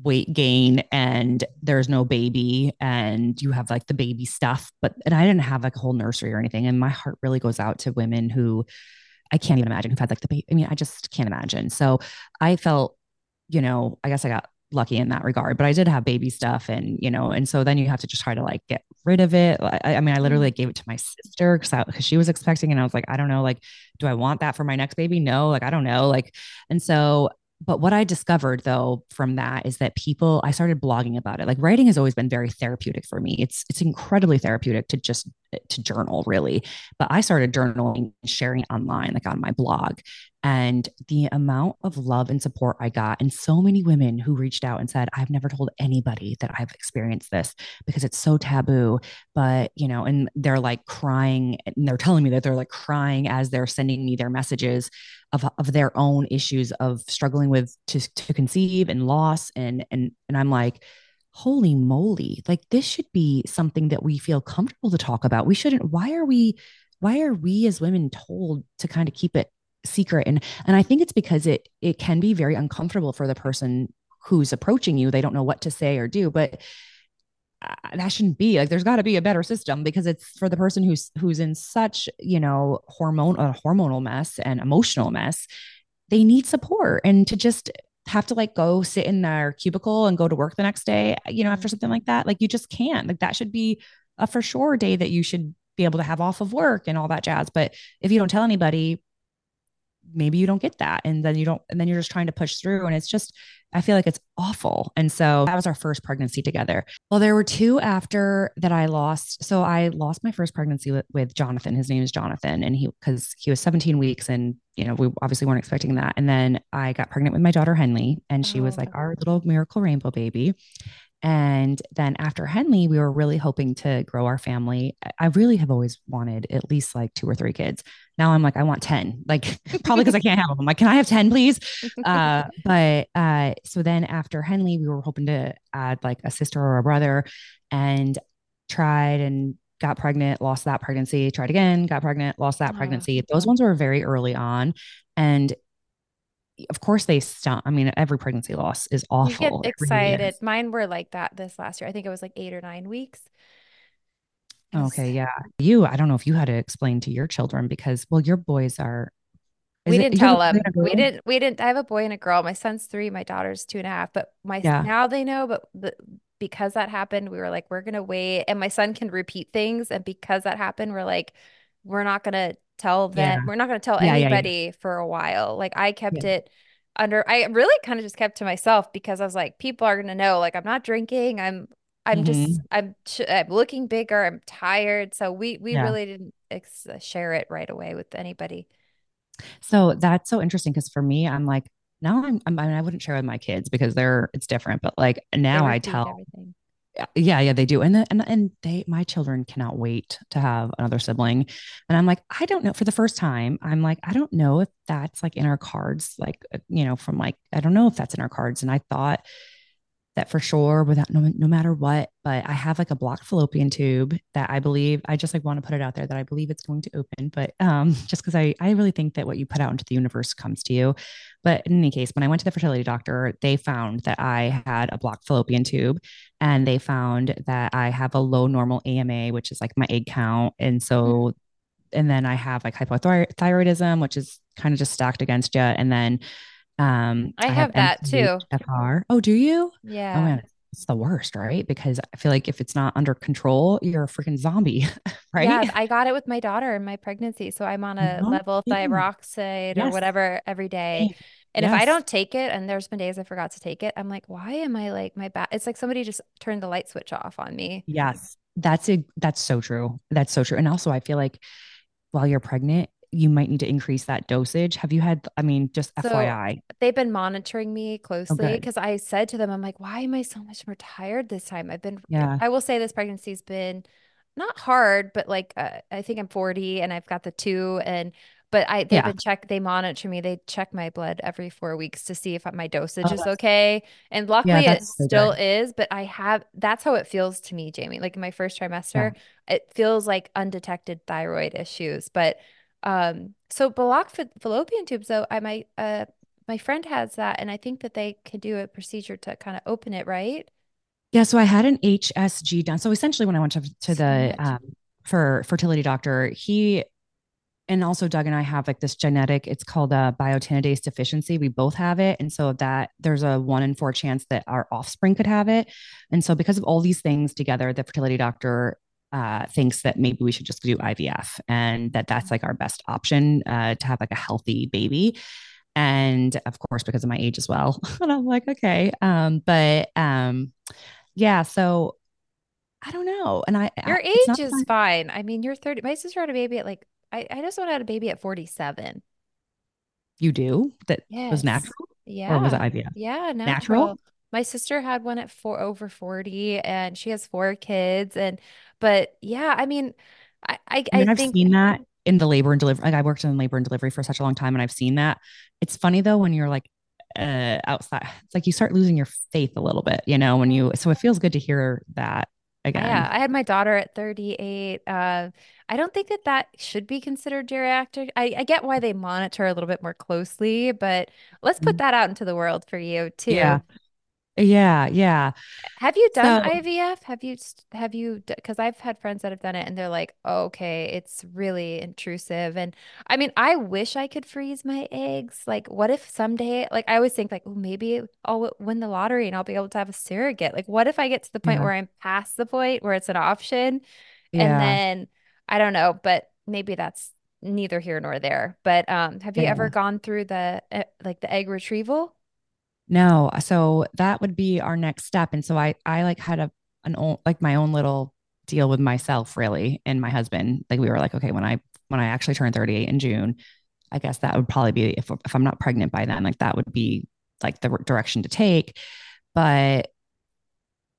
weight gain and there's no baby and you have like the baby stuff but and I didn't have like a whole nursery or anything and my heart really goes out to women who I can't even imagine who've had like the baby I mean I just can't imagine. So I felt you know I guess I got lucky in that regard but I did have baby stuff and you know and so then you have to just try to like get rid of it. I, I mean I literally mm-hmm. gave it to my sister because because she was expecting and I was like I don't know like do I want that for my next baby? No like I don't know like and so but what I discovered though from that is that people I started blogging about it. Like writing has always been very therapeutic for me. It's it's incredibly therapeutic to just to journal really. But I started journaling and sharing online like on my blog and the amount of love and support I got, and so many women who reached out and said, I've never told anybody that I've experienced this because it's so taboo. But, you know, and they're like crying and they're telling me that they're like crying as they're sending me their messages of, of their own issues of struggling with to, to conceive and loss. And, and, and I'm like, holy moly, like this should be something that we feel comfortable to talk about. We shouldn't, why are we, why are we as women told to kind of keep it secret? And and i think it's because it it can be very uncomfortable for the person who's approaching you. They don't know what to say or do but uh, that shouldn't be like there's got to be a better system because it's for the person who's who's in such you know hormone a hormonal mess and emotional mess they need support. And to just have to like go sit in their cubicle and go to work the next day uh, you know after something like that like you just can't like that should be a for sure day that you should be able to have off of work and all that jazz. But if you don't tell anybody maybe you don't get that. And then you don't and then you're just trying to push through. And it's just i feel like it's awful. And so that was our first pregnancy together. Well there were two after that i lost. So i lost my first pregnancy with, with jonathan. His name is jonathan. And he because he was 17 weeks and you know we obviously weren't expecting that. And then i got pregnant with my daughter henley. And she oh. was like our little miracle rainbow baby and then after Henley, we were really hoping to grow our family. I really have always wanted at least like two or three kids. Now I'm like, I want 10, like probably because I can't have them. I'm like, can I have 10, please? Uh, but uh, so then after Henley, we were hoping to add like a sister or a brother and tried and got pregnant, lost that pregnancy, tried again, got pregnant, lost that pregnancy. Those ones were very early on. And of course they stop. I mean, every pregnancy loss is awful. You get excited. Really Mine were like that this last year. I think it was like eight or nine weeks. Okay, yeah. You, I don't know if you had to explain to your children because, well, your boys are. We didn't tell them. We didn't. We didn't. I have a boy and a girl. My son's three. My daughter's two and a half. But my yeah. now they know. But the, because that happened, we were like, we're gonna wait. And my son can repeat things. And because that happened, we're like, we're not gonna tell them. Yeah. We're not gonna tell yeah, anybody for a while. Like I kept it under. I really kind of just kept to myself because I was like, people are gonna know. Like I'm not drinking. I'm I'm mm-hmm. just I'm I'm looking bigger. I'm tired. So we we yeah. really didn't ex- share it right away with anybody. So that's so interesting because for me, I'm like now I'm, I'm I, mean, I wouldn't share with my kids because they're it's different. But like now I tell. Everything. Yeah, yeah, they do, and and and they, my children cannot wait to have another sibling, and I'm like, I don't know. For the first time, I'm like, I don't know if that's like in our cards, like uh, you know, from like I don't know if that's in our cards, and I thought that for sure without no, no matter what but i have like a blocked fallopian tube that i believe i just like want to put it out there that i believe it's going to open but um just because i i really think that what you put out into the universe comes to you. But in any case when i went to the fertility doctor they found that i had a blocked fallopian tube and they found that i have a low normal AMH which is like my egg count. And so mm-hmm. and then i have like hypothyroidism which is kind of just stacked against you and then um, I, I have, have, that too. FR. Oh, do you? Yeah. Oh man, it's the worst, right? Because I feel like if it's not under control, you're a freaking zombie, right? Yeah, I got it with my daughter in my pregnancy, so I'm on a no levothyroxine yes. or whatever every day. And yes. if I don't take it, and there's been days I forgot to take it, I'm like, why am I like my back? It's like somebody just turned the light switch off on me. Yes, that's a that's so true. That's so true. And also, I feel like while you're pregnant, you might need to increase that dosage. Have you had, I mean, just so FYI? They've been monitoring me closely because I said to them, I'm like, why am I so much more tired this time? I've been, yeah. I will say this pregnancy's been not hard, but like, uh, I think I'm 40 and I've got the two and, but I they've Yeah. been check they monitor me. They check my blood every four weeks to see if my dosage Oh, is okay. And luckily it so still good. is, but I have that's how it feels to me, Jamie. Like in my first trimester, it feels like undetected thyroid issues. But um so block fallopian tubes though, I my uh my friend has that and I think that they can do a procedure to kind of open it, right? Yeah, so I had an HSG done. So essentially, when I went to, to the um, for fertility doctor, he and also Doug and I have like this genetic. It's called a biotinidase deficiency. We both have it, and so that there's a one in four chance that our offspring could have it. And so because of all these things together, the fertility doctor uh, thinks that maybe we should just do IVF, and that that's like our best option uh, to have like a healthy baby and of course because of my age as well and i'm like okay um but um yeah so i don't know and i Your I, age is that- fine. I mean, you're 30. My sister had a baby at like I, I just had a baby at 47. you do that Yes. was natural Yeah. or was it ivf Yeah, Natural? natural. My sister had one at four over 40 and she has four kids and but yeah, I mean I I, I mean, I I've think seen that in the labor and delivery. Like I worked in labor and delivery for such a long time, and I've seen that. It's funny though when you're like uh outside. It's like you start losing your faith a little bit, you know. When you so it feels good to hear that again. yeah, I had my daughter at 38. Uh, I don't think that that should be considered geriatric. I, I get why they monitor a little bit more closely, but let's put that out into the world for you too. Mm-hmm. Yeah. Yeah, yeah. Have you done So- IVF? Have you have you because I've had friends that have done it and they're like, okay, it's really intrusive. And I mean, I wish I could freeze my eggs. Like, what if someday, like I always think like, oh, maybe I'll win the lottery and I'll be able to have a surrogate. Like, what if I get to the point Yeah. where I'm past the point where it's an option and then I don't know, but maybe that's neither here nor there. But um, have you ever gone through the uh, like the egg retrieval? No, so that would be our next step. And so I I like had a an own like my own little deal with myself really and my husband. Like we were like, okay, when I when I actually turn 38 in June, I guess that would probably be if if I'm not pregnant by then, like that would be like the direction to take. But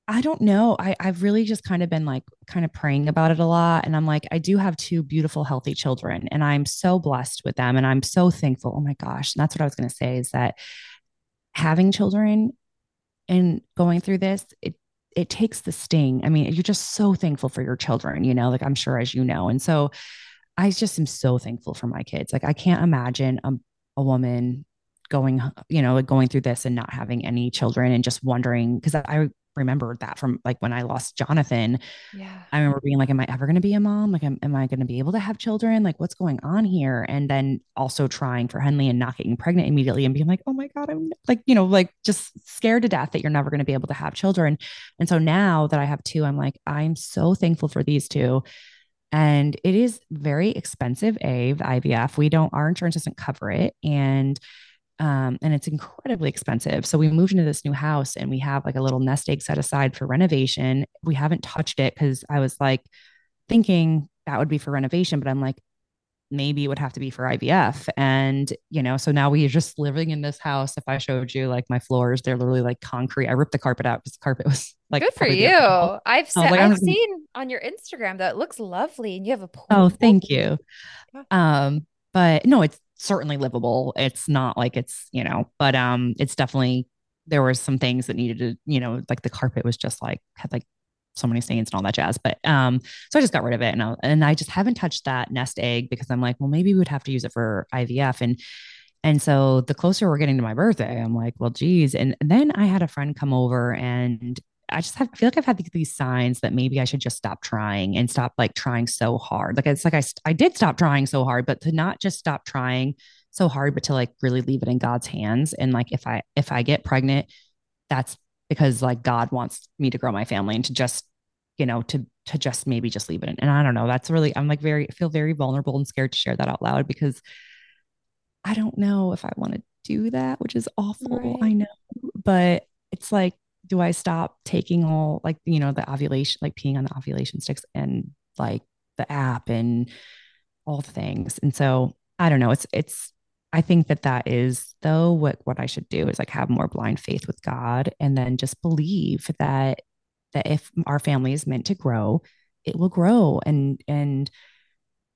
I don't know. I, I've really just kind of been like kind of praying about it a lot. And I'm like, I do have two beautiful, healthy children, and I'm so blessed with them. And I'm so thankful. Oh my gosh. And that's what I was going to say is that having children and going through this, it it takes the sting. I mean, you're just so thankful for your children, you know, like I'm sure as you know. And so I just am so thankful for my kids. Like I can't imagine a, a woman going, you know, like going through this and not having any children and just wondering because I remember that from like when I lost Jonathan. Yeah. I remember being like, Am I ever going to be a mom? Like, am, am I going to be able to have children? Like, what's going on here? And then also trying for Henley and not getting pregnant immediately and being like, Oh my God, I'm like, you know, like just scared to death that you're never going to be able to have children. And so now that I have two, I'm like, I'm so thankful for these two. And it is very expensive, A, the IVF. We don't, our insurance doesn't cover it. And um, and it's incredibly expensive. So we moved into this new house and we have like a little nest egg set aside for renovation. We haven't touched it because I was like thinking that would be for renovation, but I'm like, maybe it would have to be for IVF. And, you know, so now we are just living in this house. If I showed you like my floors, they're literally like concrete. I ripped the carpet out because the carpet was like, Good for you. I've I se- like, I've gonna- seen on your Instagram that it looks lovely and you have a pool. Oh, thank you. Um, but no, it's certainly livable. It's not like it's, you know, but um it's definitely there were some things that needed to, you know, like the carpet was just like had like so many stains and all that jazz. But um, so I just got rid of it and I, and I just haven't touched that nest egg because I'm like, well, maybe we would have to use it for IVF. And and so the closer we're getting to my birthday, I'm like, well, geez. And then I had a friend come over and I just have, I feel like I've had these signs that maybe I should just stop trying and stop like trying so hard. Like it's like I, I did stop trying so hard, but to not just stop trying so hard, but to like really leave it in God's hands. And like if I if I get pregnant, that's because like God wants me to grow my family and to just, you know, to to just maybe just leave it in. And I don't know. That's really I'm like very feel very vulnerable and scared to share that out loud because I don't know if I want to do that, which is awful. Right. I know. But it's like, do I stop taking all like, you know, the ovulation, like peeing on the ovulation sticks and like the app and all the things. And so I don't know. It's, it's, I think that that is though what, what I should do is like have more blind faith with God and then just believe that, that if our family is meant to grow, it will grow and, and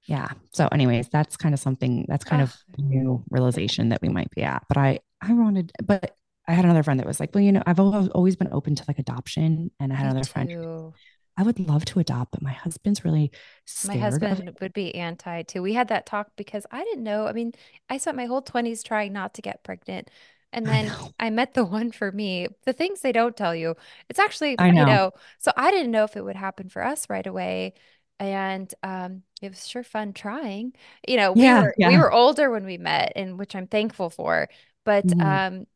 yeah. So, anyways, that's kind of something that's kind of ah. a new realization that we might be at. But I, I wanted, but I had another friend that was like, well, you know, I've always been open to like adoption. And I had Me another friend. I would love to adopt, but my husband's really My husband would be anti too. We had that talk because I didn't know. I mean, I spent my whole 20s trying not to get pregnant. And then know. I met the one for me. The things they don't tell you. It's actually, I you know. know, so I didn't know if it would happen for us right away. And um, it was sure fun trying. You know, we Yeah. were we were older when we met, and which I'm thankful for. But Mhm. um,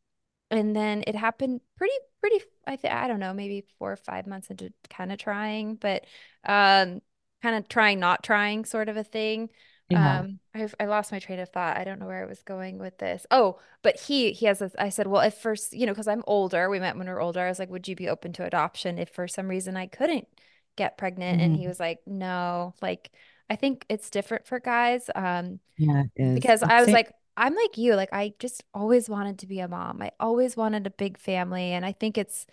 and then it happened pretty pretty I think I don't know maybe four or five months into kind of trying but um kind of trying not trying sort of a thing. Yeah. um I've, I lost my train of thought. I don't know where I was going with this. Oh but he he has this I said well if first you know because I'm older we met when we were older I was like would you be open to adoption if for some reason I couldn't get pregnant? And he Mhm. was like no. Like I think it's different for guys um Yeah, because I was like, I'm like you. Like, I just always wanted to be a mom. I always wanted a big family. And I think it's,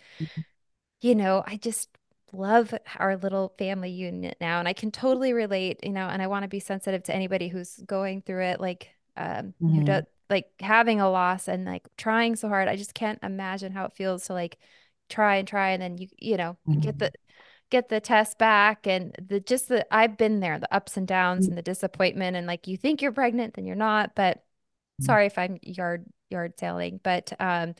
you know, I just love our little family unit now. And I can totally relate, you know, and I want to be sensitive to anybody who's going through it, like, um, who does, like having a loss and like trying so hard. I just can't imagine how it feels to like try and try and then you, you know, get the, get the test back and the just the I've been there, the ups and downs Mm. and the disappointment and like you think you're pregnant, then you're not. But. Sorry if I'm yard yard sailing, but um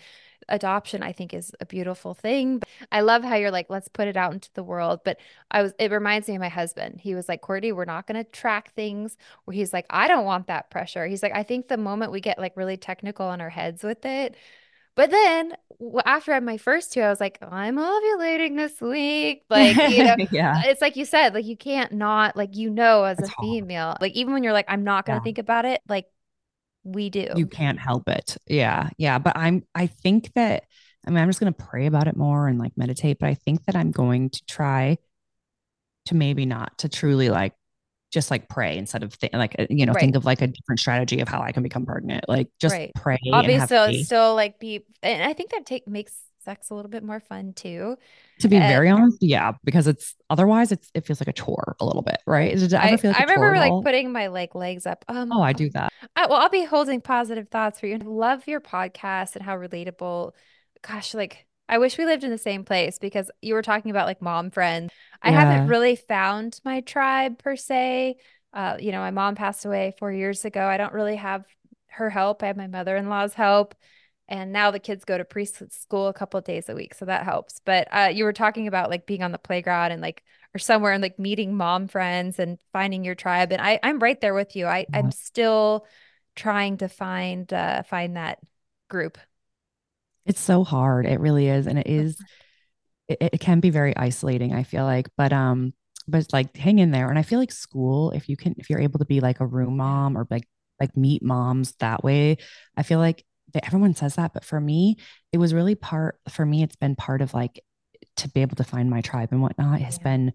adoption I think is a beautiful thing. But I love how you're like, let's put it out into the world. But I was it reminds me of my husband. He was like, Courtney, we're not gonna track things where he's like, I don't want that pressure. He's like, I think the moment we get like really technical on our heads with it, but then after I had my first two, I was like, I'm ovulating this week. Like, you know, Yeah. it's like you said, like you can't not, like, you know, as a hard. female, like even when you're like, I'm not going Yeah. to think about it, like we do. You can't help it. Yeah. Yeah. But I'm, I think that, I mean, I'm just going to pray about it more and like meditate, but I think that I'm going to try to maybe not to truly like just like pray instead of th- like, uh, you know, Right. think of like a different strategy of how I can become pregnant. Like just Right. pray Obviously, it'll still like be, and I think that take makes sex a little bit more fun too. To be Uh, very honest, yeah, because it's otherwise it's it feels like a chore a little bit, right? Does it ever I, feel like I remember like all? putting my like legs up. Um, Oh, I do that. I, well, I'll be holding positive thoughts for you. Love your podcast and how relatable. Gosh, like I wish we lived in the same place because you were talking about like mom friends. I haven't really found my tribe per se. Uh, you know, my mom passed away four years ago. I don't really have her help. I have my mother-in-law's help. And now the kids go to preschool a couple of days a week, so that helps. But uh, you were talking about like being on the playground and like or somewhere and like meeting mom friends and finding your tribe. And I I'm right there with you. I. I'm still trying to find uh find that group. It's so hard. It really is. And it is, it, it can be very isolating, I feel like. But um, but it's like hang in there. And I feel like school, if you can, if you're able to be like a room mom or like like meet moms that way, I feel like everyone says that. But for me, it was really part for me, it's been part of like to be able to find my tribe and whatnot has Yeah. been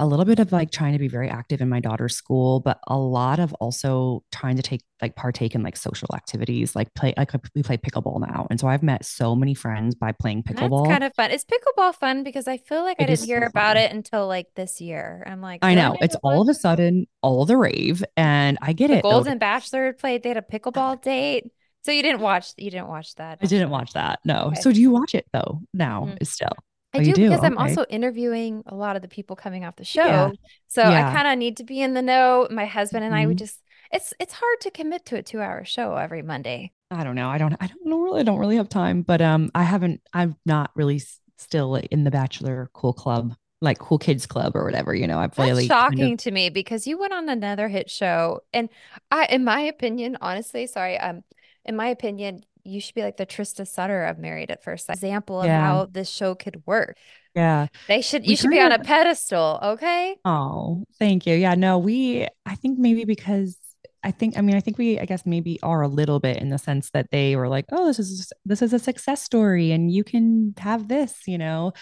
a little bit of like trying to be very active in my daughter's school, but a lot of also trying to take like partake in like social activities, like play like we play pickleball now. And so I've met so many friends by playing That's pickleball. kind of fun. Is pickleball fun? Because I feel like I didn't hear so about fun. it until like this year. I'm like, I know it's all of a sudden all the rave, and I get The it though. Golden Bachelor played. They had a pickleball date. So you didn't watch. You didn't watch that. I didn't watch that. No. Okay. So do you watch it though now? Mhm. Still. I Oh, do do? because I'm also interviewing a lot of the people coming off the Yeah. show. So I kind of need to be in the know. My husband and I would just it's it's hard to commit to a two hour show every Monday. I don't know. I don't. I don't know. Really, I don't really have time. But um, I haven't. I'm not really s- still in the Bachelor Cool Club, like Cool Kids Club or whatever. You know, I've That's really kind of- shocking to me because you went on another hit show. And I in my opinion, honestly, sorry, um, in my opinion, you should be like the Trista Sutter of Married at First Sight. Example of Yeah. how this show could work. yeah. They should We you should be on a pedestal, okay? Oh, thank you. Yeah, no, we, I think maybe because I think, I mean, I think we, I guess maybe are a little bit in the sense that they were like, oh, this is, this is a success story and you can have this, you know?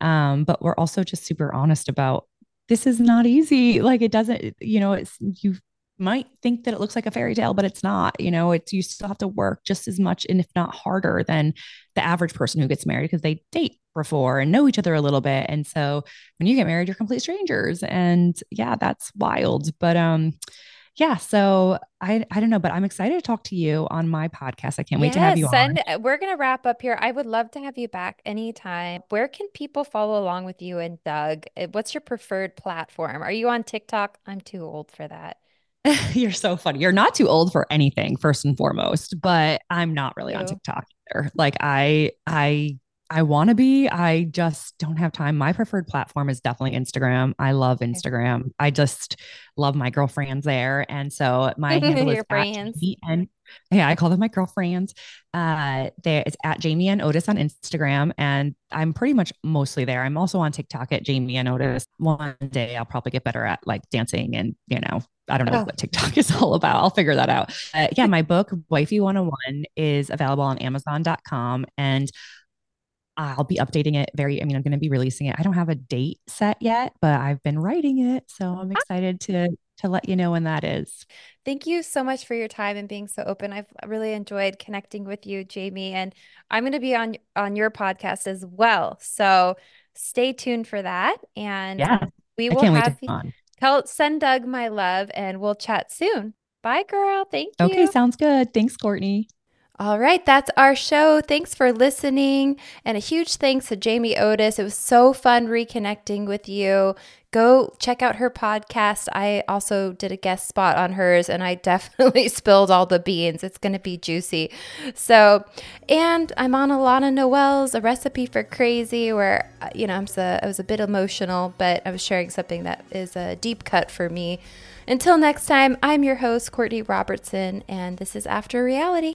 Um, but we're also just super honest about this is not easy. Like it doesn't, you know, it's, you might think that it looks like a fairy tale, but it's not, you know, it's, you still have to work just as much and if not harder than the average person who gets married because they date before and know each other a little bit. And so when you get married, you're complete strangers. And yeah, that's wild. But um, yeah, so I I don't know, but I'm excited to talk to you on my podcast. I can't wait to have you send, on. We're gonna wrap up here. I would love to have you back anytime. Where can people follow along with you and Doug? Uh, what's your preferred platform? Are you on TikTok? I'm too old for that. You're so funny. You're not too old for anything, first and foremost, but I'm not really on TikTok either. Like I I I want to be. I just don't have time. My preferred platform is definitely Instagram. I love Instagram. I just love my girlfriends there. And so my handle is friends. and yeah, I call them my girlfriends. Uh, there it's at Jamie and Otis on Instagram, and I'm pretty much mostly there. I'm also on TikTok at Jamie and Otis. One day I'll probably get better at like dancing and you know I don't know oh. what TikTok is all about. I'll figure that out. Uh, yeah, my book Wifey 101 is available on Amazon.com and I'll be updating it very, I mean, I'm going to be releasing it. I don't have a date set yet, but I've been writing it. So I'm ah. excited to to let you know when that is. Thank you so much for your time and being so open. I've really enjoyed connecting with you, Jamie, and I'm going to be on on your podcast as well. So stay tuned for that. And yeah, we will have you on. Tell send Doug my love and we'll chat soon. Bye, girl. Thank you. Okay, sounds good. Thanks, Courtney. All right, that's our show. Thanks for listening. And a huge thanks to Jamie Otis. It was so fun reconnecting with you. Go check out her podcast. I also did a guest spot on hers and I definitely spilled all the beans. It's going to be juicy. So, and I'm on Alana Noel's A Recipe for Crazy, where, uh, you know, I'm so, I was a bit emotional, but I was sharing something that is a deep cut for me. Until next time, I'm your host, Courtney Robertson, and this is After Reality.